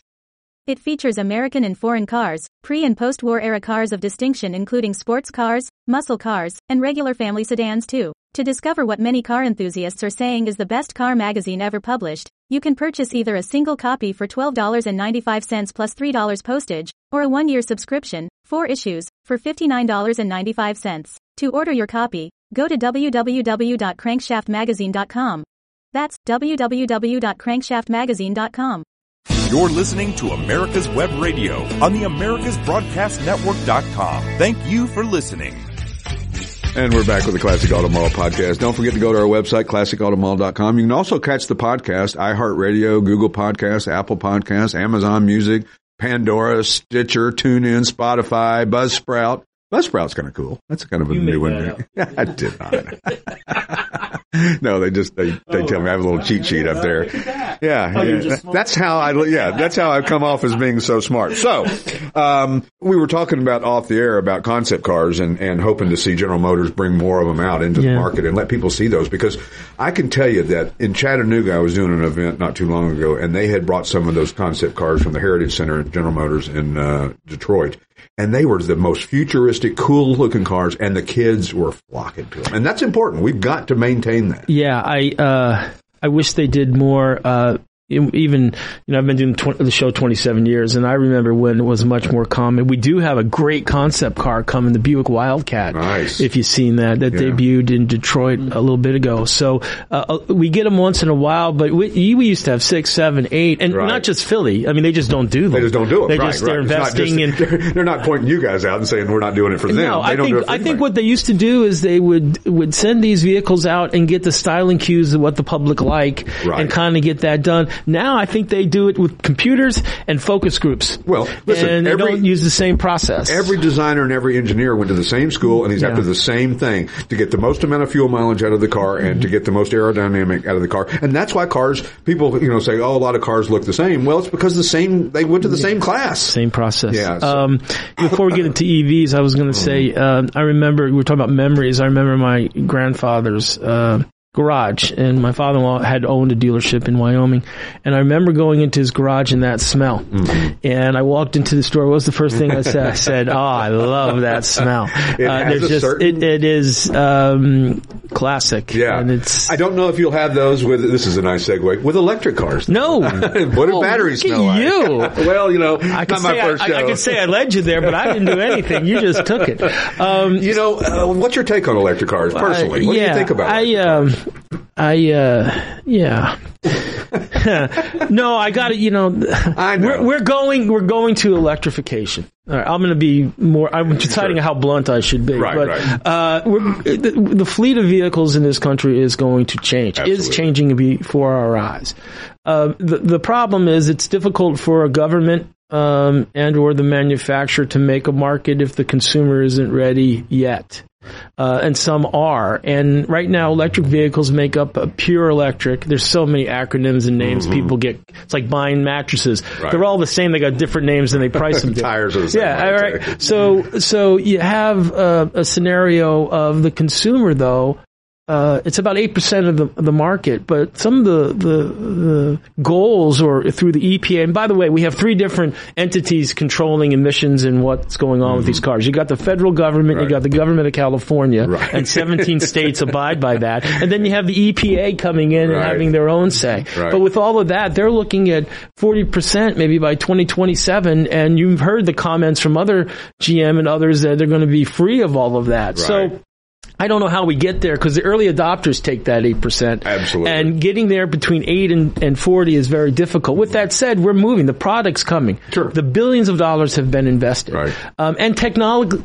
It features American and foreign cars, pre and post war era cars of distinction, including sports cars, muscle cars, and regular family sedans, too. To discover what many car enthusiasts are saying is the best car magazine ever published, you can purchase either a single copy for $12.95 plus $3 postage, or a one year subscription, four issues, for $59.95. To order your copy, go to www.crankshaftmagazine.com. That's www.crankshaftmagazine.com.
You're listening to America's Web Radio on the AmericasBroadcastNetwork.com. Thank you for listening.
And we're back with the Classic Auto Mall podcast. Don't forget to go to our website, classicautomall.com. You can also catch the podcast, iHeartRadio, Google Podcasts, Apple Podcasts, Amazon Music, Pandora, Stitcher, TuneIn, Spotify, Buzzsprout. Buzzsprout's kind of cool. That's kind of a
You
new one. I did not. no, they just they they tell me I have a little cheat sheet up there. Yeah,
Oh,
yeah. that's how I yeah that's how I come off as being so smart. So, um, we were talking about off the air about concept cars and and hoping to see General Motors bring more of them out into the market and let people see those because I can tell you that in Chattanooga I was doing an event not too long ago and they had brought some of those concept cars from the Heritage Center at General Motors in uh, Detroit. And they were the most futuristic, cool looking cars, and the kids were flocking to them. And that's important. We've got to maintain that.
Yeah, I uh, I wish they did more. Uh, even you know I've been doing tw- the show 27 years, and I remember when it was much more common. We do have a great concept car coming, the Buick Wildcat.
Nice.
If you've seen that, that
Yeah.
debuted in Detroit a little bit ago. So uh, uh, we get them once in a while, but we, we used to have six, seven, eight, and
Right.
not just Philly. I mean, they just don't do them.
They just don't do it.
They
right,
just
right.
they're investing in.
They're, they're not pointing you guys out and saying we're not doing it for them.
No, I
don't
think
do it for
I think what they used to do is they would would send these vehicles out and get the styling cues of what the public like, and kind of get that done. Now I think they do it with computers and focus groups.
Well, listen,
and they
every-
don't use the same process.
Every designer and every engineer went to the same school and he's
Yeah.
after the same thing to get the most amount of fuel mileage out of the car and to get the most aerodynamic out of the car. And that's why cars, people, you know, say, oh, a lot of cars look the same. Well, it's because the same, they went to the same class.
Same process.
Yeah, so-
Um, before we get into EVs, I was going to say, um, I remember we were talking about memories. I remember my grandfather's uh, garage, and my father-in-law had owned a dealership in Wyoming, and I remember going into his garage and that smell.
Mm-hmm.
And I walked into the store. What was the first thing I said? I said, "Oh, I love that smell."
It
there's
a
just
certain-
it, it is um, classic.
Yeah.
and it's
I don't know if you'll have those with, this is a nice segue, with electric cars.
no.
what do
Oh,
batteries smell like?
you.
well, you know,
I can say
first
I. I, I can say I led you there, but I didn't do anything. You just took it. Um,
you know, uh, what's your take on electric cars personally?
Uh,
what
yeah,
do you think about
I, um? I, uh, yeah. no, I got it. You know,
know.
We're, we're going. We're going to electrification. All right, I'm going to be more. I'm deciding how blunt I should be.
Right,
but,
right.
Uh, we're, the, the fleet of vehicles in this country is going to change. Is changing before our eyes. Uh, the the problem is it's difficult for a government um, and or the manufacturer to make a market if the consumer isn't ready yet. Uh, and some are. And right now, electric vehicles make up a pure electric. There's so many acronyms and names people get. It's like buying mattresses.
Mm-hmm. Right.
They're all the same. They got different names and they price them. different.
Tires are the same
Yeah, all
too.
right. So, so you have uh, a scenario of the consumer though. Uh, it's about eight percent of the of the market, but some of the, the the goals or through the EPA. And by the way, we have three different entities controlling emissions and what's going on with these cars. You got the federal government,
Right.
you got the government of California,
Right.
and 17 states abide by that, and then you have the EPA coming in and having their own say.
Right.
But with all of that, they're looking at 40 percent maybe by 2027, and you've heard the comments from other GM and others that they're going to be free of all of that.
Right.
So. I don't know how we get there because the early adopters take that 8%.
Absolutely.
And getting there between 8 and, and 40 is very difficult. With that said, we're moving. The product's coming.
Sure.
The billions of dollars have been invested.
Right.
Um, and technology,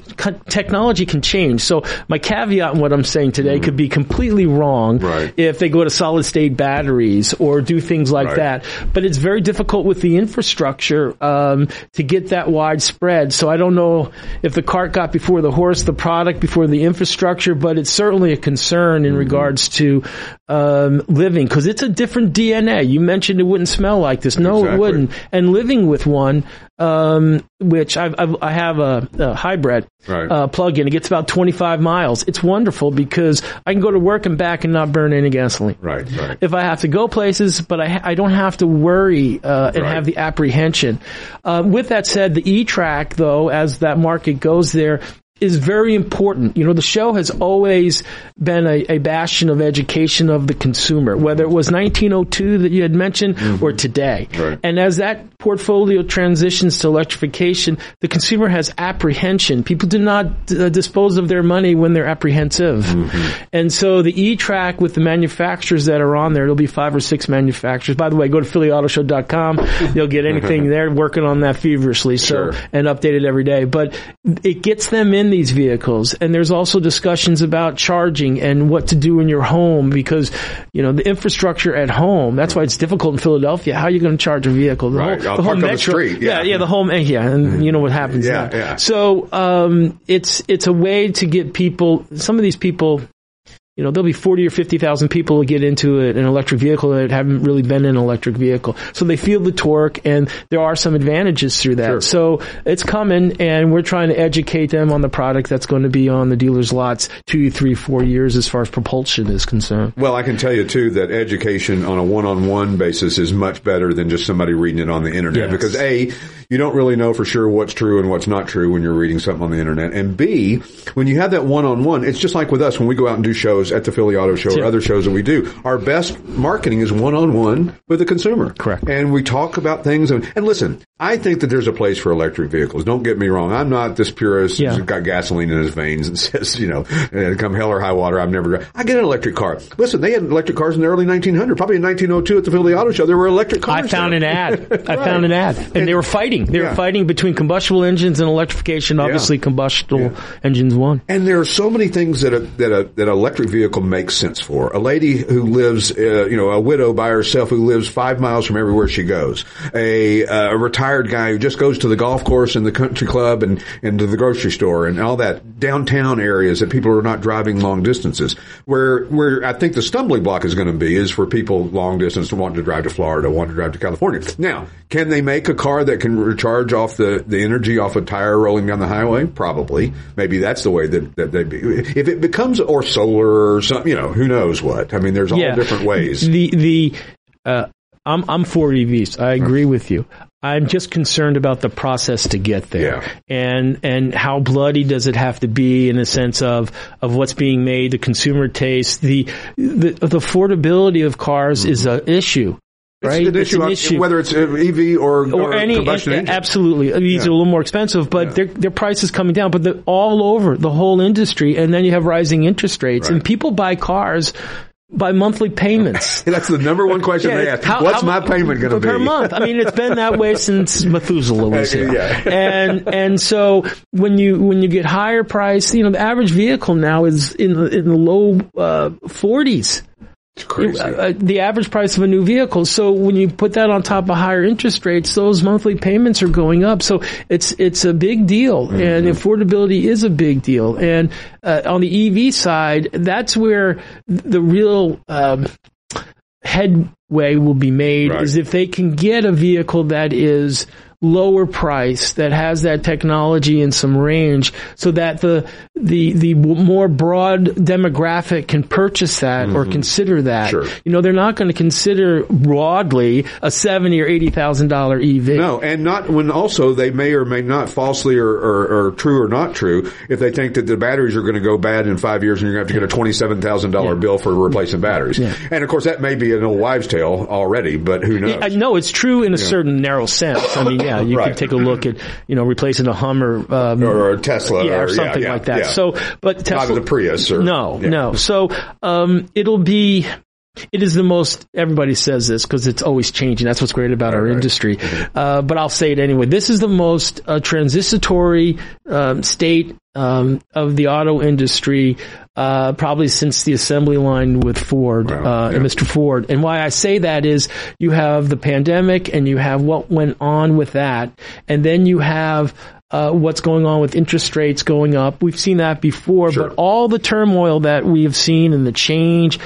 technology can change. So my caveat in what I'm saying today could be completely wrong
Mm-hmm. Right.
if they go to solid state batteries or do things like
Right.
that. But it's very difficult with the infrastructure um, to get that widespread. So I don't know if the cart got before the horse, the product before the infrastructure. But it's certainly a concern in regards to um, living because it's a different DNA. You mentioned it wouldn't smell like this. No,
Exactly.
it wouldn't. And living with one, um, which I've, I've, I have a, a hybrid
Right.
uh, plug-in. It gets about 25 miles. It's wonderful because I can go to work and back and not burn any gasoline.
Right, right.
If I have to go places, but I, I don't have to worry uh, and
Right.
have the apprehension. Uh, with that said, the E-Track, though, as that market goes there, is very important. You know, the show has always been a, a bastion of education of the consumer, whether it was 1902 that you had mentioned or today.
Right.
And as that portfolio transitions to electrification, the consumer has apprehension. People do not uh, dispose of their money when they're apprehensive. And so the E-Track with the manufacturers that are on there, there'll be five or six manufacturers. By the way, go to phillyautoshow.com. You'll get anything there working on that feverishly. So,
Sure.
and updated every day. But it gets them in these vehicles. And there's also discussions about charging and what to do in your home because, you know, the infrastructure at home, that's why it's difficult in Philadelphia. How are you going to charge a vehicle? The
Right.
whole, the whole
on the street, yeah.
yeah, yeah, the whole, yeah, and you know what happens
Yeah,
now.
yeah.
So, um, it's, it's a way to get people, some of these people, you know, there'll be 40 or 50,000 people who get into it, an electric vehicle that haven't really been in an electric vehicle. So they feel the torque and there are some advantages through that.
Sure.
So it's coming and we're trying to educate them on the product that's going to be on the dealer's lots two, three, four years as far as propulsion is concerned.
Well, I can tell you too that education on a one-on-one basis is much better than just somebody reading it on the internet
Yes.
because A, you don't really know for sure what's true and what's not true when you're reading something on the internet. And B, when you have that one-on-one, it's just like with us when we go out and do shows at the Philly Auto Show or other shows that we do. Our best marketing is one-on-one with the consumer.
Correct.
And we talk about things and, and listen, I think that there's a place for electric vehicles. Don't get me wrong. I'm not this purist
Yeah.
who's got gasoline in his veins and says, you know, eh, come hell or high water, I've never. I get an electric car. Listen, they had electric cars in the early 1900s, probably in 1902 at the Philly Auto Show. There were electric cars.
I found
there.
an ad. I
Right.
found an ad, and, they were fighting. They
Yeah.
were fighting between combustible engines and electrification. Obviously, combustible engines won.
And there are so many things that a, that a, that an electric vehicle makes sense for. A lady who lives, uh, you know, a widow by herself who lives five miles from everywhere she goes. A, uh, a retired guy who just goes to the golf course and the country club and, and to the grocery store and all that downtown areas that people are not driving long distances. Where, where I think the stumbling block is going to be is for people long distance wanting to drive to Florida, wanting to drive to California. Now, can they make a car that can recharge off the, the energy off a tire rolling down the highway? Probably. Maybe that's the way that, that they be. If it becomes, or solar or something, you know, who knows what. I mean, there's all different ways.
The the uh, I'm I'm for EVs. I agree with you. I'm just concerned about the process to get there,
Yeah.
and and how bloody does it have to be in the sense of of what's being made, the consumer taste, the the, the affordability of cars is an issue. Right,
It's an issue, on- whether it's uh, EV or,
or, any
combustion engine.
absolutely these
Yeah.
are a little more expensive but
Yeah.
their their price is coming down but they're all over the whole industry and then you have rising interest rates
Right.
and people buy cars by monthly payments
That's the number one question they ask.
how-
What's
how
my payment going to be?
per month? I mean, it's been that way since Methuselah was here.
Yeah.
And and so when you when you get higher price, you know, the average vehicle now is in the in the low uh, forties.
It's crazy.
Uh, the average price of a new vehicle. So when you put that on top of higher interest rates, those monthly payments are going up. So it's it's a big deal, and affordability is a big deal. And uh, on the EV side, that's where the real um, headway will be made.
Right.
Is if they can get a vehicle that is lower price that has that technology and some range so that the the the more broad demographic can purchase that or mm-hmm. consider that
Sure.
you know they're not going to consider broadly a 70 or 80 thousand dollar EV
No, and not when also they may or may not falsely or, or, or true or not true if they think that the batteries are going to go bad in five years and you're going to have to get a twenty-seven thousand dollar bill for replacing batteries. And of course, that may be an old wives' tale already, but who knows?
I know it's true in a certain narrow sense. I mean, yeah, you
Right.
can take a look at, you know, replacing a Hummer, um,
or a Tesla,
yeah,
or,
or something
yeah,
like that. So, but Tesla,
not the Prius, or
no, no. So, um, it'll be, it is the most, everybody says this because it's always changing. That's what's great about our
right.
industry. Uh, but I'll say it anyway. This is the most uh, transitory um, state um, of the auto industry, uh, probably since the assembly line with Ford
Wow,
uh,
yeah.
and Mr. Ford. And why I say that is you have the pandemic and you have what went on with that, and then you have uh, what's going on with interest rates going up. We've seen that before,
Sure.
but all the turmoil that we have seen and the change,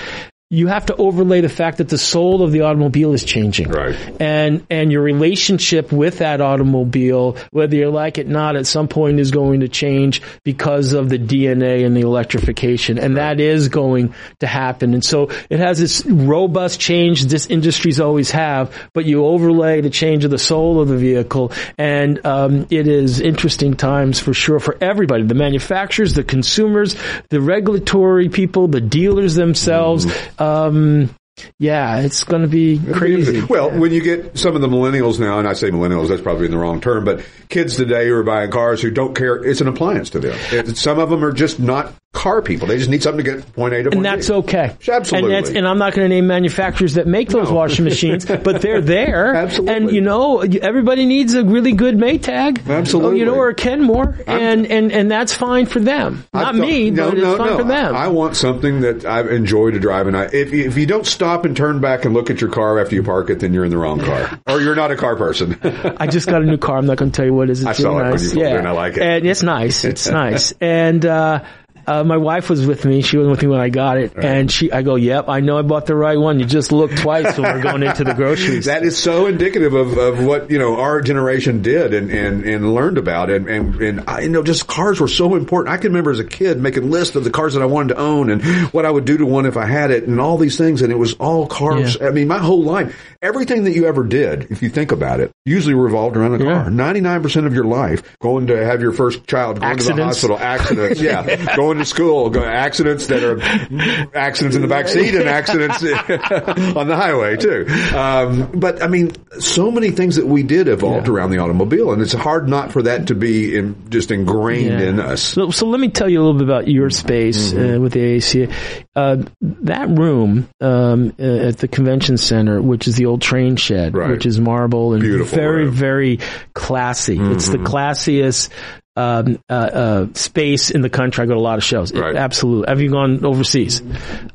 you have to overlay the fact that the soul of the automobile is changing.
Right.
And, and your relationship with that automobile, whether you like it or not, at some point is going to change because of the DNA and the electrification. And that is going to happen. And so it has this robust change this industries always have, but you overlay the change of the soul of the vehicle. And, um, it is interesting times for sure for everybody, the manufacturers, the consumers, the regulatory people, the dealers themselves. Um, yeah, it's going to be crazy.
Well, when you get some of the millennials now, and I say millennials, that's probably in the wrong term, but kids today who are buying cars who don't care, it's an appliance to them. It- some of them are just not car people. They just need something to get point A to point.
and that's
B.
okay.
Absolutely.
And, that's, and I'm not going to name manufacturers that make those
No.
washing machines, but they're there.
Absolutely.
And you know, everybody needs a really good Maytag.
Absolutely.
Oh, you know, or a Kenmore, and and and that's fine for them. Not
thought-
me,
no,
but
no,
it's fine
no.
for them.
I want something that I enjoy to drive, and I, if if you don't stop and turn back and look at your car after you park it, then you're in the wrong car, or you're not a car person.
I just got a new car. I'm not going to tell you what it is. It's
I saw
really
it when you
yeah,
and I like it.
And it's nice. It's nice. And uh, uh, my wife was with me. She was with me when I got it, and she. I go, "Yep, I know I bought the right one. You just look twice when we're going into the groceries."
That is so indicative of, of what you know our generation did and, and, and learned about and and and I you know just cars were so important. I can remember as a kid making lists of the cars that I wanted to own and what I would do to one if I had it and all these things and it was all cars. I mean, my whole life, everything that you ever did, if you think about it, usually revolved around a car. Ninety nine percent of your life going to have your first child, going to the
Accidents.
hospital, accidents, yeah, going to school, go, accidents that are accidents in the back seat and accidents on the highway too. Um, but I mean, so many things that we did evolved around the automobile, and it's hard not for that to be in, just ingrained
Yeah.
in us.
So, so let me tell you a little bit about your space uh, with the AAC. Uh, that room um, uh, at the convention center, which is the old train shed,
Right.
which is marble and
Beautiful
very,
room.
very classy. It's the classiest. Um, uh, uh, space in the country. I go to a lot of shows.
Right.
absolutely. Have you gone overseas?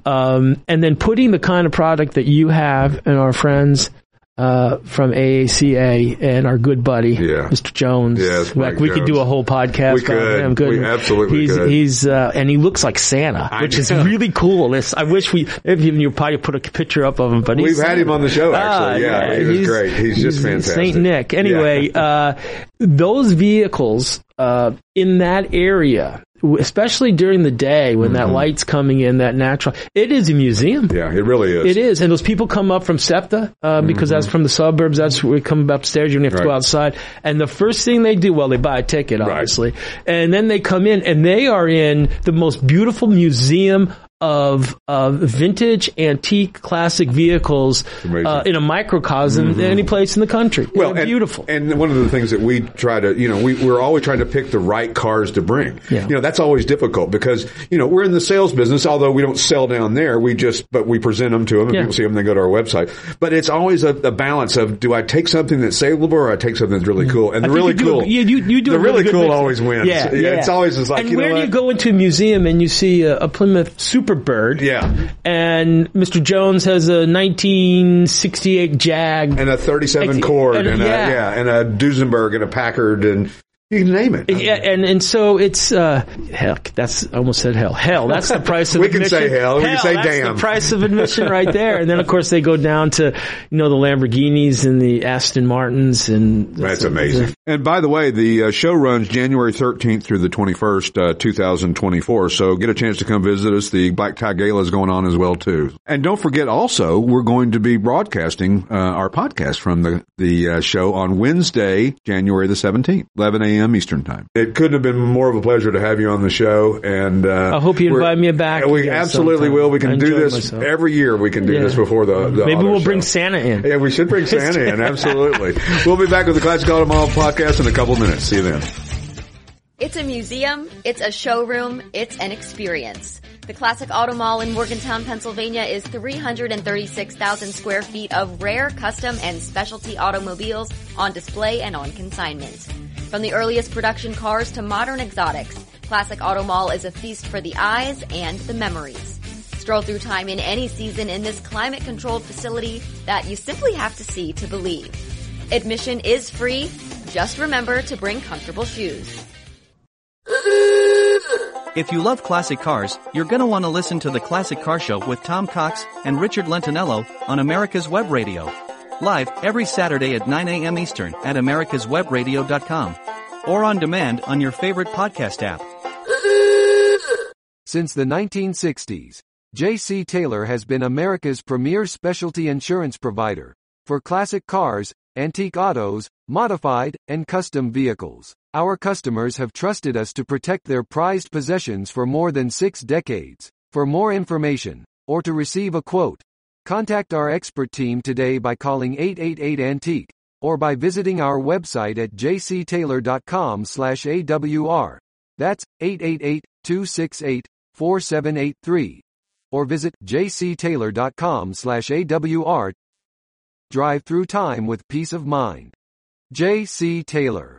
Um, and then putting the kind of product that you have and our friends uh, from AACA and our good buddy,
Yeah.
Mr. Jones.
Yes,
In fact,
Mike
we could do a whole podcast
We
about
could.
him. Good.
We absolutely
he's,
could.
He's uh, and he looks like Santa,
I
which is really cool. This I wish we if even you probably put a picture up of him. But
We've had him on the show, actually.
Ah,
Yeah, he was great. He's just fantastic.
Saint Nick.
Yeah.
Anyway, uh, those vehicles uh, in that area. Especially during the day when that light's coming in, that natural, it is a museum.
Mm-hmm. Yeah, it really is.
It is, and those people come up from SEPTA uh, because that's from the suburbs. That's where we come upstairs. You don't have to go
Mm-hmm.
Outside. And the first thing they do, well, they buy a ticket, obviously, and then they come in, and they are in the most beautiful museum of uh, vintage, antique, classic vehicles uh, in a microcosm any place in the country.
Well, and,
beautiful.
And one of the things that we try to, you know, we, we're always trying to pick the right cars to bring.
Yeah.
You know, that's always difficult because, you know, we're in the sales business, although we don't sell down there. We just, but we present them to them and
Yeah.
people see them, they go to our website. But it's always a, a balance of, do I take something that's saleable or I take something that's really cool? And
I
the really
you
cool.
you, you, you do
the
really,
really cool
mix.
always wins.
Yeah, yeah.
It's always just like,
and
you know
where do you go into a museum and you see a, a Plymouth Superbird?
Yeah.
And Mr. Jones has a 1968 Jag.
And a 37
Ex-
Cord
and-
and, a,
yeah.
yeah, and a Duesenberg and a Packard and you can name it.
Yeah, and and so it's uh heck. That's I almost said hell. Hell. That's the price of admission.
We can say hell, we can say
that's
damn.
the price of admission right there. And then of course they go down to you know the Lamborghinis and the Aston Martins and
That's amazing. And by the way, the uh, show runs January 13th through the 21st, uh, 2024. So get a chance to come visit us. The Black Tie Gala is going on as well too. And don't forget also, we're going to be broadcasting uh, our podcast from the, the uh, show on Wednesday, January the 17th, 11 a.m. Eastern time. It couldn't have been more of a pleasure to have you on the show. And uh,
I hope you
we're-
invite me back
We absolutely
sometime.
will. We can do this
myself.
every year. We can do
Yeah.
this before the, the
Maybe we'll
show.
bring Santa in.
Yeah, we should bring Santa in. Absolutely. We'll be back with the Classic Auto Mall podcast in a couple minutes. See you then.
It's a museum, it's a showroom, it's an experience. The Classic Auto Mall in Morgantown, Pennsylvania is 336,000 square feet of rare, custom, and specialty automobiles on display and on consignment. From the earliest production cars to modern exotics, Classic Auto Mall is a feast for the eyes and the memories. Stroll through time in any season in this climate controlled facility that you simply have to see to believe. Admission is free. Just remember to bring comfortable shoes.
If you love classic cars, you're gonna want to listen to the Classic Car Show with Tom Cox and Richard Lentinello on America's Web Radio. Live every Saturday at 9 a.m. Eastern at americaswebradio.com or on demand on your favorite podcast app.
Since the 1960s, J.C. Taylor has been America's premier specialty insurance provider for classic cars, antique autos, modified, and custom vehicles. Our customers have trusted us to protect their prized possessions for more than six decades. For more information, or to receive a quote, contact our expert team today by calling 888-ANTIQUE, or by visiting our website at jctaylor.com slash AWR. That's 888-268-4783. Or visit jctaylor.com slash AWR. Drive through time with peace of mind. J.C. Taylor.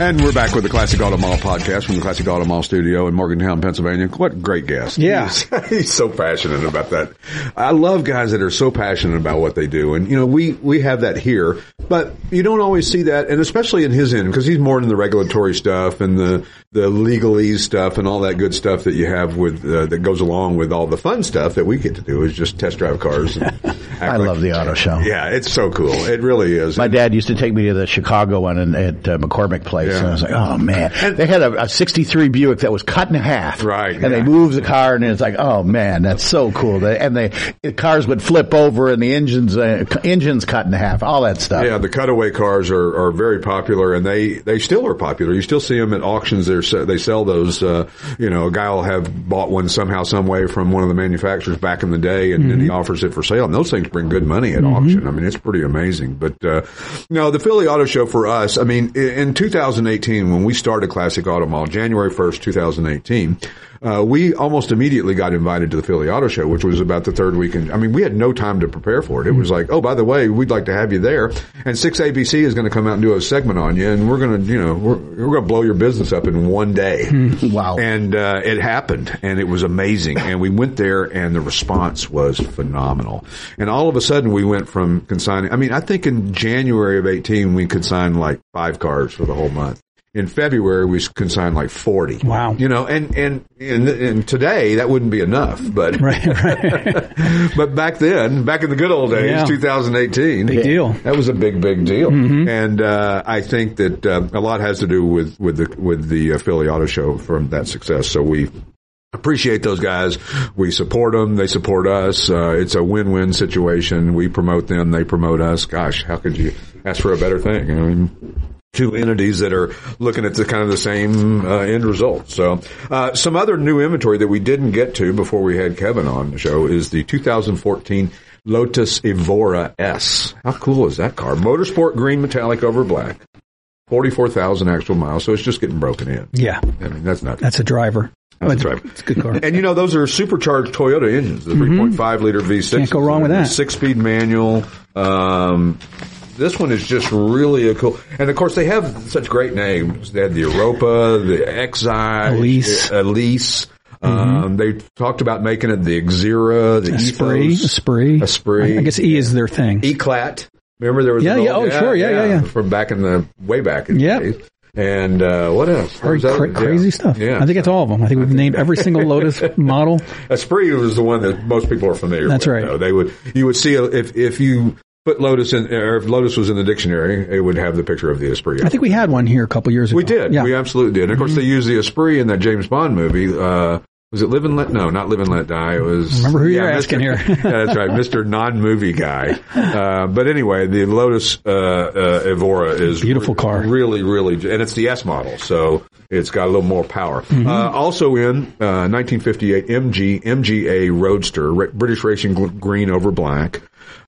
And we're back with the Classic Auto Mall podcast from the Classic Auto Mall studio in Morgantown, Pennsylvania. What great guest.
Yeah.
He's, he's, so passionate about that. I love guys that are so passionate about what they do. And, you know, we, we have that here, but you don't always see that. And especially in his end, because he's more in the regulatory stuff and the, the legalese stuff and all that good stuff that you have with, uh, that goes along with all the fun stuff that we get to do is just test drive cars.
I like, love the auto show.
Yeah. It's so cool. It really is.
My dad used to take me to the Chicago one in, at uh, McCormick Place. Yeah. And I was like, oh man. And they had a, a, 63 Buick that was cut in half.
Right.
And yeah. they moved the car and it's like, oh man, that's so cool. They, and they, the cars would flip over and the engines, uh, engines cut in half, all that stuff.
Yeah, the cutaway cars are, are very popular and they, they still are popular. You still see them at auctions. They're, they sell those, uh, you know, a guy will have bought one somehow, some way from one of the manufacturers back in the day and, mm-hmm. and he offers it for sale. And those things bring good money at mm-hmm. auction. I mean, it's pretty amazing. But, uh, no, the Philly Auto Show for us, I mean, in 2018, when we started Classic Auto Mall, January 1st, 2018, uh, we almost immediately got invited to the Philly Auto Show, which was about the third weekend. I mean, we had no time to prepare for it. It was like, oh, by the way, we'd like to have you there. And 6ABC is going to come out and do a segment on you, and we're going to, you know, we're, we're going to blow your business up in one day.
wow.
And uh, it happened, and it was amazing. And we went there, and the response was phenomenal. And all of a sudden, we went from consigning, I mean, I think in January of 18, we consigned like five cars for the whole month in February we consigned like 40.
Wow.
You know, and, and, and, and today that wouldn't be enough, but,
right, right.
but back then, back in the good old days,
Yeah.
2018.
Big deal.
That was a big, big deal.
Mm-hmm.
And, uh, I think that, uh, a lot has to do with, with the, with the uh, Philly Auto Show from that success. So we, appreciate those guys. We support them. They support us. Uh, it's a win-win situation. We promote them. They promote us. Gosh, how could you ask for a better thing? I mean, two entities that are looking at the kind of the same uh, end result. So, uh, some other new inventory that we didn't get to before we had Kevin on the show is the 2014 Lotus Evora S. How cool is that car? Motorsport green metallic over black. 44,000 actual miles, so it's just getting broken in.
Yeah.
I mean, that's not
That's a driver.
that's right.
It's a good car.
And you know, those are supercharged Toyota engines, the 3.5 liter V6.
Mm-hmm. Can't go wrong with that.
Six speed manual. Um, this one is just really a cool, and of course they have such great names. They had the Europa, the Exige,
Elise.
Elise. Um, they talked about making it the Xera, the
Esprit.
Ethos,
Esprit.
Esprit.
I guess E is their thing.
Eclat. Remember there was
Yeah, yeah,
old-
oh, sure, yeah, yeah, yeah.
from back in the way back in days. And uh, what else?
Very
Was that- yeah.
crazy stuff.
Yeah,
I think it's all of them. I think we've named every single Lotus model.
Esprit was the one that most people are familiar
That's
with.
right.
though. They would you would see a, if if you put Lotus in or if Lotus was in the dictionary, it would have the picture of the Esprit.
I think we had one here a couple years ago.
we did.
Yeah.
We absolutely did. And of course, they used the Esprit in that James Bond movie. Uh, was it Live and Let? No, not Live and Let Die. It was.
Remember who you're
Mr.
asking here.
yeah, that's right, Mr. Non-movie guy. Uh, but anyway, the Lotus uh, uh, Evora is
Beautiful car.
Really, really, and it's the S model, so it's got a little more power.
Mm-hmm.
Uh, also in uh, 1958, MG MGA Roadster, British Racing Green over black.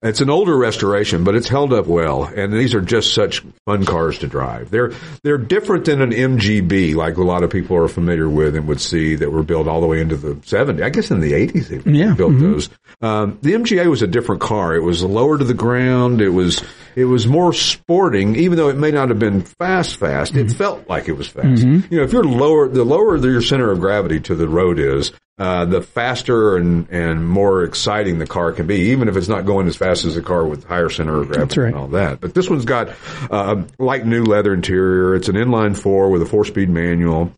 It's an older restoration, but it's held up well, and these are just such fun cars to drive. They're they're different than an MGB, like a lot of people are familiar with and would see that were built all the way into the 70s. I guess in the 80s they
Yeah,
built
mhm.
those. Um, the MGA was a different car. It was lower to the ground. It was it was more sporting, even though it may not have been fast. Fast.
Mm-hmm.
It felt like it was fast. You know, if you're lower, the lower your center of gravity to the road is, uh, the faster and, and more exciting the car can be, even if it's not going as fast as a car with higher center of gravity
right.
and all that. But this one's got uh, like new leather interior. It's an inline four with a four speed manual.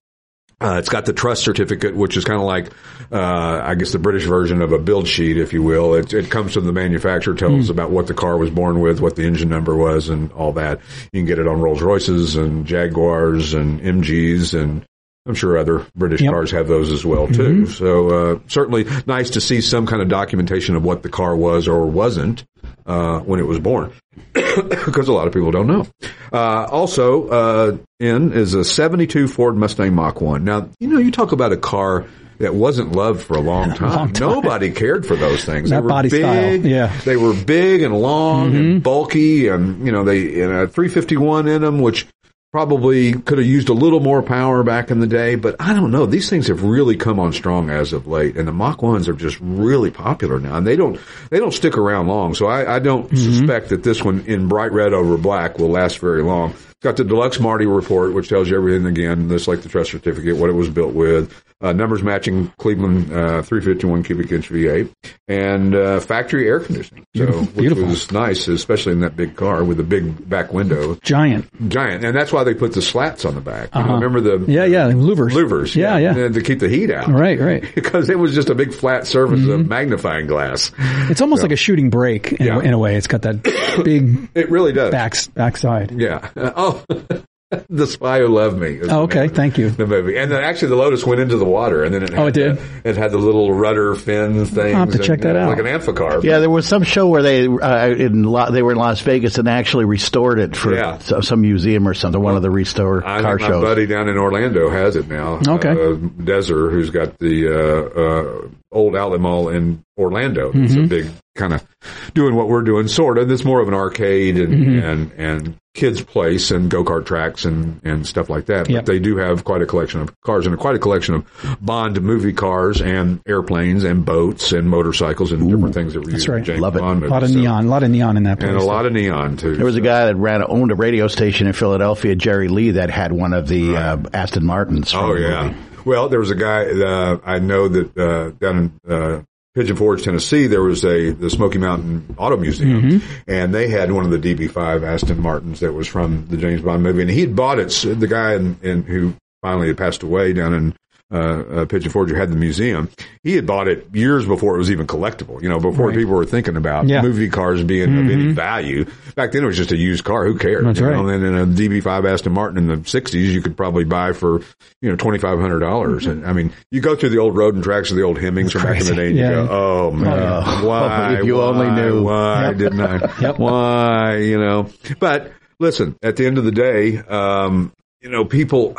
Uh, it's got the trust certificate, which is kind of like, uh, I guess the British version of a build sheet, if you will. It, it comes from the manufacturer, tells us about what the car was born with, what the engine number was, and all that. You can get it on Rolls Royces and Jaguars and MGs and I'm sure other British
Yep.
cars have those as well too. So uh, certainly nice to see some kind of documentation of what the car was or wasn't uh, when it was born, because a lot of people don't know. Uh, also uh, in is a '72 Ford Mustang Mach One. Now you know you talk about a car. That wasn't loved for a long time.
Long time.
Nobody cared for those things.
That
they were
body
big,
style, yeah. Mm-hmm.
They were big and long and bulky, and you know they and a 351 in them, which probably could have used a little more power back in the day, but I don't know. These things have really come on strong as of late, and the Mach ones are just really popular now, and they don't they don't stick around long. So I, I don't mm-hmm. suspect that this one in bright red over black will last very long. It's got the deluxe Marti report, which tells you everything again, just like the trust certificate, what it was built with, uh, numbers matching Cleveland uh, 351 cubic inch V8, and uh, factory air conditioning. So, which
Beautiful.
was nice, especially in that big car with the big back window
Giant.
giant, and that's why they put the slats on the back. You know, remember the
Uh-huh. Yeah, yeah. Louvers.
louvers?
Yeah, yeah.
and to keep the heat out.
Right, right.
Because it was just a big flat surface
Mm-hmm.
of magnifying glass.
It's almost like a shooting brake in,
Yeah.
a, in a way. It's got that big
It really does.
back backside.
Yeah. Oh, the spy who loved me.
Oh, okay.
name
Thank you.
The movie, and then actually the Lotus went into the water, and then it had
Oh, it did?
the- it had the little rudder fin thing.
I'll have to
and,
check that
uh,
out.
Like an amphicar.
Yeah, there was some show where they uh, in La- they were in Las Vegas and actually restored it for
Yeah.
some museum or something. One of the restore
I
car
think my
shows.
buddy down in Orlando has it now.
Okay.
Uh, Dezer, who's got the uh, uh, old outlet mall in Orlando. It's
Mm-hmm.
a big kind of doing what we're doing, sort of. It's more of an arcade and
Mm-hmm.
and and kids place and go kart tracks and and stuff like that.
Yep.
But they do have quite a collection of cars and quite a collection of Bond movie cars and airplanes and boats and motorcycles and different things that were used
right.
in James
Love it.
A lot of.
So-
neon. A lot of neon in that place.
and a lot of neon too.
There was a guy that ran owned a radio station in Philadelphia, Jerry Lee, that had one of the uh, Aston Martins.
Oh yeah.
movie.
Well, there was a guy uh, I know that uh, down in uh, Pigeon Forge, Tennessee, there was a the Smoky Mountain Auto Museum, mm-hmm. and they had one of the DB5 Aston Martins that was from the James Bond movie, and he had bought it. The guy in, in, who finally had passed away down in uh, uh, Pigeon Forge who had the museum. He had bought it years before it was even collectible. You know, before
Right.
people were thinking about
Yeah.
movie cars being of any value. Back then, it was just a used car. Who cared?
That's
you
right.
know? And then in a DB5 Aston Martin in the '60s, you could probably buy for you know twenty five hundred dollars. And I mean, you go through the old road and tracks of the old Hemmings from back in the day, and
Yeah.
you go, "Oh man,
yeah.
why?
If you
why,
only knew."
Why didn't I?
Yep.
Why? You know." But listen, at the end of the day, um, you know, people.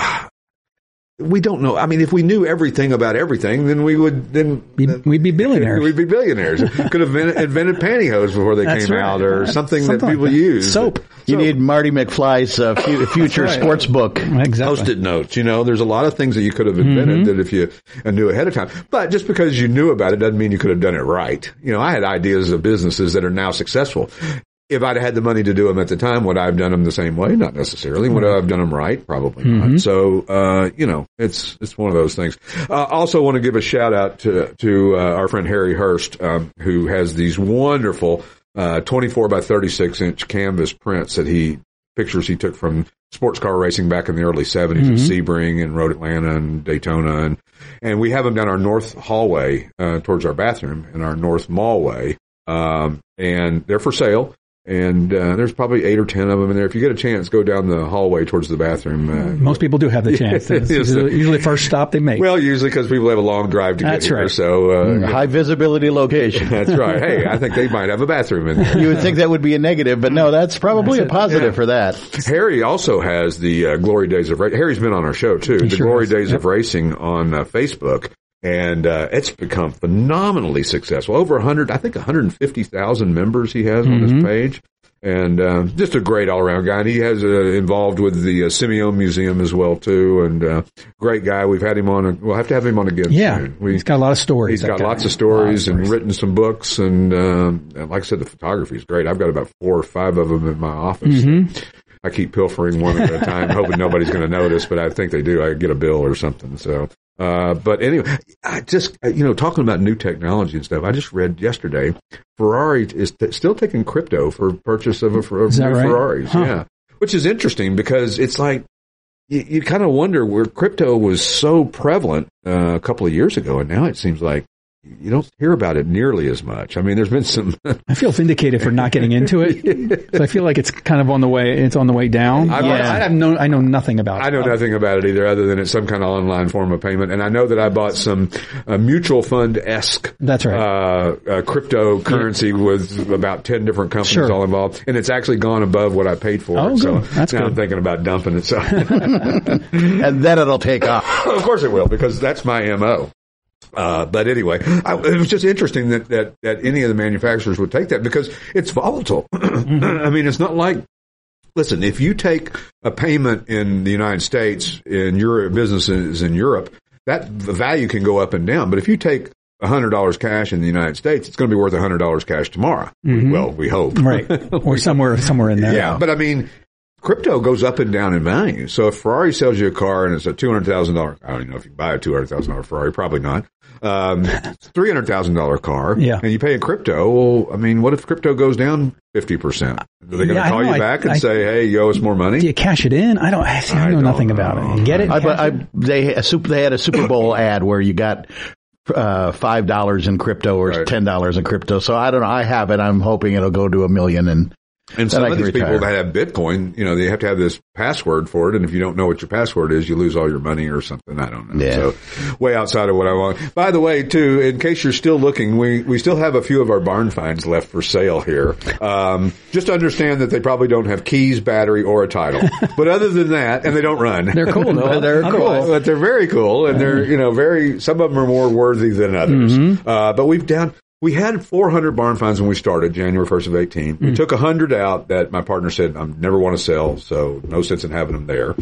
We don't know. I mean, if we knew everything about everything, then we would then
We'd, we'd be billionaires.
We'd be billionaires. Could have been, invented pantyhose before they
That's
came
right.
out, or something,
Something
that
like
people
that.
use.
Soap.
You
So-
need Marty McFly's uh, future
right.
sports book.
exactly.
Post-it notes. You know, there's a lot of things that you could have invented
Mm-hmm.
that if you uh, knew ahead of time. But just because you knew about it doesn't mean you could have done it right. You know, I had ideas of businesses that are now successful. If I'd had the money to do them at the time, would I have done them the same way? Not necessarily. Would I have done them right? Probably
Mm-hmm.
not. So, uh, you know, it's it's one of those things. Uh, also, want to give a shout out to to uh, our friend Harry Hurst, um, who has these wonderful uh, 24 by 36 inch canvas prints that he pictures he took from sports car racing back in the early 70s
Mm-hmm.
at Sebring and Road Atlanta and Daytona and and we have them down our north hallway uh, towards our bathroom in our north mallway um, and they're for sale and uh, there's probably eight or ten of them in there. If you get a chance, go down the hallway towards the bathroom. Uh,
Most people do have the chance. It's
Yes.
usually, usually the first stop they make.
well, usually because people have a long drive to
That's
get here.
right.
So uh,
High visibility location.
that's right. Hey, I think they might have a bathroom in there.
You would think that would be a negative, but no, that's probably a positive
Yeah.
for that.
Harry also has the uh, Glory Days of Racing. Harry's been on our show too. the
sure
Glory
has.
Days
Yep.
of Racing on uh, Facebook, and uh, it's become phenomenally successful. Over 100, I think 150,000 members he has on
Mm-hmm.
his page. And uh, just a great all-around guy. And he has uh, involved with the uh, Simeone Museum as well too, and uh, great guy. We've had him on. We'll have to have him on again.
yeah.
We,
he's got a lot of stories.
He's got
guy.
lots of stories and written some books, and, um, and like I said, the photography is great. I've got about four or five of them in my office.
Mm-hmm.
I keep pilfering one at a time, hoping nobody's going to notice, but I think they do. I get a bill or something. So Uh, but anyway, I just, uh, you know, talking about new technology and stuff, I just read yesterday Ferrari is t- still taking crypto for purchase of, a, of
Is
new
right?
Ferraris.
Huh.
Yeah. Which is interesting because it's like, you, you kind of wonder where crypto was so prevalent uh, a couple of years ago, and now it seems like you don't hear about it nearly as much. I mean, there's been some.
I feel vindicated for not getting into it. 'Cause I feel like it's kind of on the way. It's on the way down.
I've-
I, I have no. I know nothing about. It.
I
it.
know nothing about it either, other than it's some kind of online form of payment. And I know that I bought some uh, mutual fund esque.
That's right.
Uh, uh, cryptocurrency with about ten different companies
Sure.
all involved, and it's actually gone above what I paid for.
Oh,
it. So
good. That's
now I'm thinking about dumping it. So,
and then it'll take off.
of course it will, because that's my mo. Uh, but anyway, I, it was just interesting that, that, that any of the manufacturers would take that because it's volatile. I mean, it's not like, listen, if you take a payment in the United States in your businesses in Europe, that the value can go up and down. But if you take hundred dollars cash in the United States, it's going to be worth hundred dollars cash tomorrow. Well, we hope.
right or somewhere somewhere in there.
Yeah, but I mean, crypto goes up and down in value. So if Ferrari sells you a car and it's a two hundred thousand dollar, I don't even know if you buy a two hundred thousand dollar Ferrari, probably not. Um, three hundred thousand dollar car,
Yeah.
and you pay in crypto. Well, I mean, what if crypto goes down fifty percent? Are they going to
Yeah,
call you
know.
back and
I-
say, "Hey, you owe us more money"?
Do you cash it in? I don't. I, see, I
I
know
don't
nothing
know.
about it. You get it?
I, but I, they a super, they had a Super Bowl ad where you got uh, five dollars in crypto or
Right.
ten dollars in crypto. So I don't know. I have it. I'm hoping it'll go to a million. And
And some of these
retire.
people that have Bitcoin, you know, they have to have this password for it, and if you don't know what your password is, you lose all your money or something. I don't know.
Yeah.
So, way outside of what I want. By the way, too, in case you're still looking, we we still have a few of our barn finds left for sale here. Um, just understand that they probably don't have keys, battery, or a title. but other than that, and they don't run.
They're cool though.
They're
Otherwise-
cool.
But they're very cool, and they're you know very. Some of them are more worthy than others.
Mm-hmm.
Uh, but we've down. We had 400 barn finds when we started January 1st of 18.
Mm.
We took 100 out that my partner said I never want to sell, so no sense in having them there.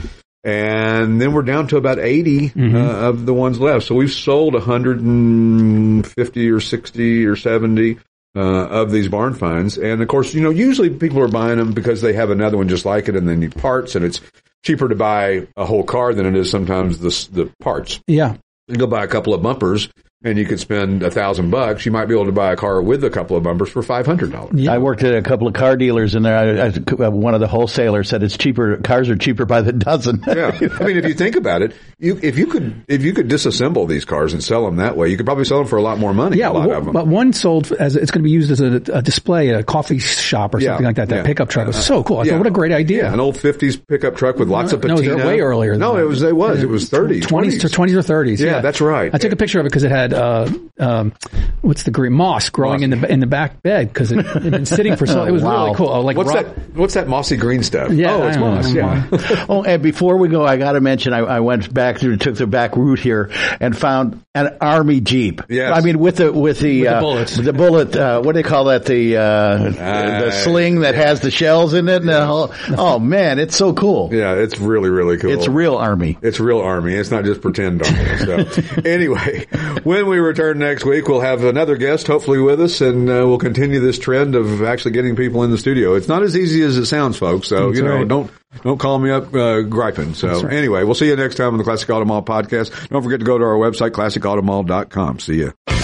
And then we're down to about 80
Mm-hmm.
uh, of the ones left. So we've sold 150 or 60 or 70 uh, of these barn finds. And of course, you know, usually people are buying them because they have another one just like it and they need parts and it's cheaper to buy a whole car than it is sometimes the, the parts.
yeah.
You go buy a couple of bumpers and you could spend a thousand bucks. You might be able to buy a car with a couple of bumpers for five hundred dollars.
I worked at a couple of car dealers, and there, I, I, one of the wholesalers said it's cheaper. Cars are cheaper by the dozen.
Yeah, I mean, if you think about it, you if you could if you could disassemble these cars and sell them that way, you could probably sell them for a lot more money.
Yeah,
a lot
wh-
of them.
but one sold as it's going to be used as a, a display at a coffee shop or
Yeah,
something like that. That
yeah.
pickup truck was so cool. I
Yeah.
thght, what a great idea.
Yeah, an old fifties pickup truck with lots of
No,
patina.
they're way earlier. Than
No,
that.
it was it was it was thirty
twenties to twenties or thirties.
Yeah, that's right.
I took a picture of it because it had uh, um, what's the green moss growing
Moss.
in the in the back bed because it had been sitting for so. It was
Wow.
really cool. Oh, like
What's
rock-
that? What's that mossy green stuff?
Yeah,
oh, it's
I
moss. Yeah.
oh, and before we go, I got to mention I, I went back through, took the back route here, and found an army jeep.
Yes.
I mean with the with the,
With the
uh,
bullets.
the bullet. Uh, what do they call that? The uh, the sling that has the shells in it. And the whole, oh man, it's so cool.
yeah, it's really really cool.
It's real army.
It's real army. It's not just pretend army. So anyway, when we return next week, we'll have another guest hopefully with us, and uh, we'll continue this trend of actually getting people in the studio. It's not as easy as it sounds, folks. So
That's
you know,
right.
don't don't call me up uh, griping. So anyway, we'll see you next time on the Classic Auto Mall podcast. Don't forget to go to our website classicautomall.com. See you.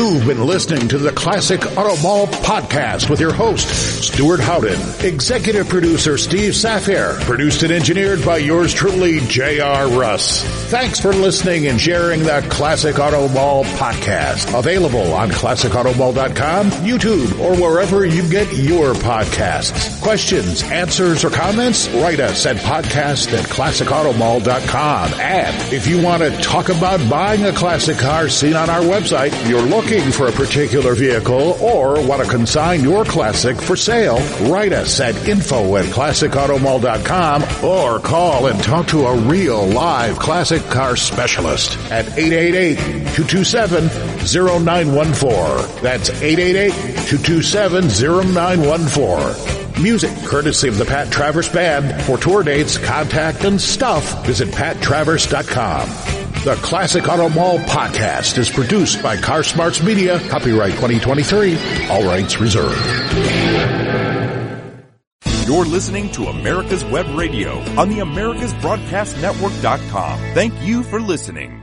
You've been listening to the Classic Auto Mall podcast with your host, Stewart Howden. Executive producer, Steve Safir. Produced and engineered by yours truly, J.R. Russ. Thanks for listening and sharing the Classic Auto Mall podcast. Available on classicautomall.com, YouTube, or wherever you get your podcasts. Questions, answers, or comments? Write us at podcast at classicautomall.com. And if you want to talk about buying a classic car seen on our website, you're looking for a particular vehicle, or want to consign your classic for sale, write us at info at classicautomall.com or call and talk to a real live classic car specialist at 888-227-0914. That's 888-227-0914. Music courtesy of the Pat Travers Band. For tour dates, contact, and stuff, visit pattravers.com. The Classic Auto Mall podcast is produced by Car Smarts Media. Copyright 2023. All rights reserved.
You're listening to America's Web Radio on the AmericasBroadcastNetwork.com. Thank you for listening.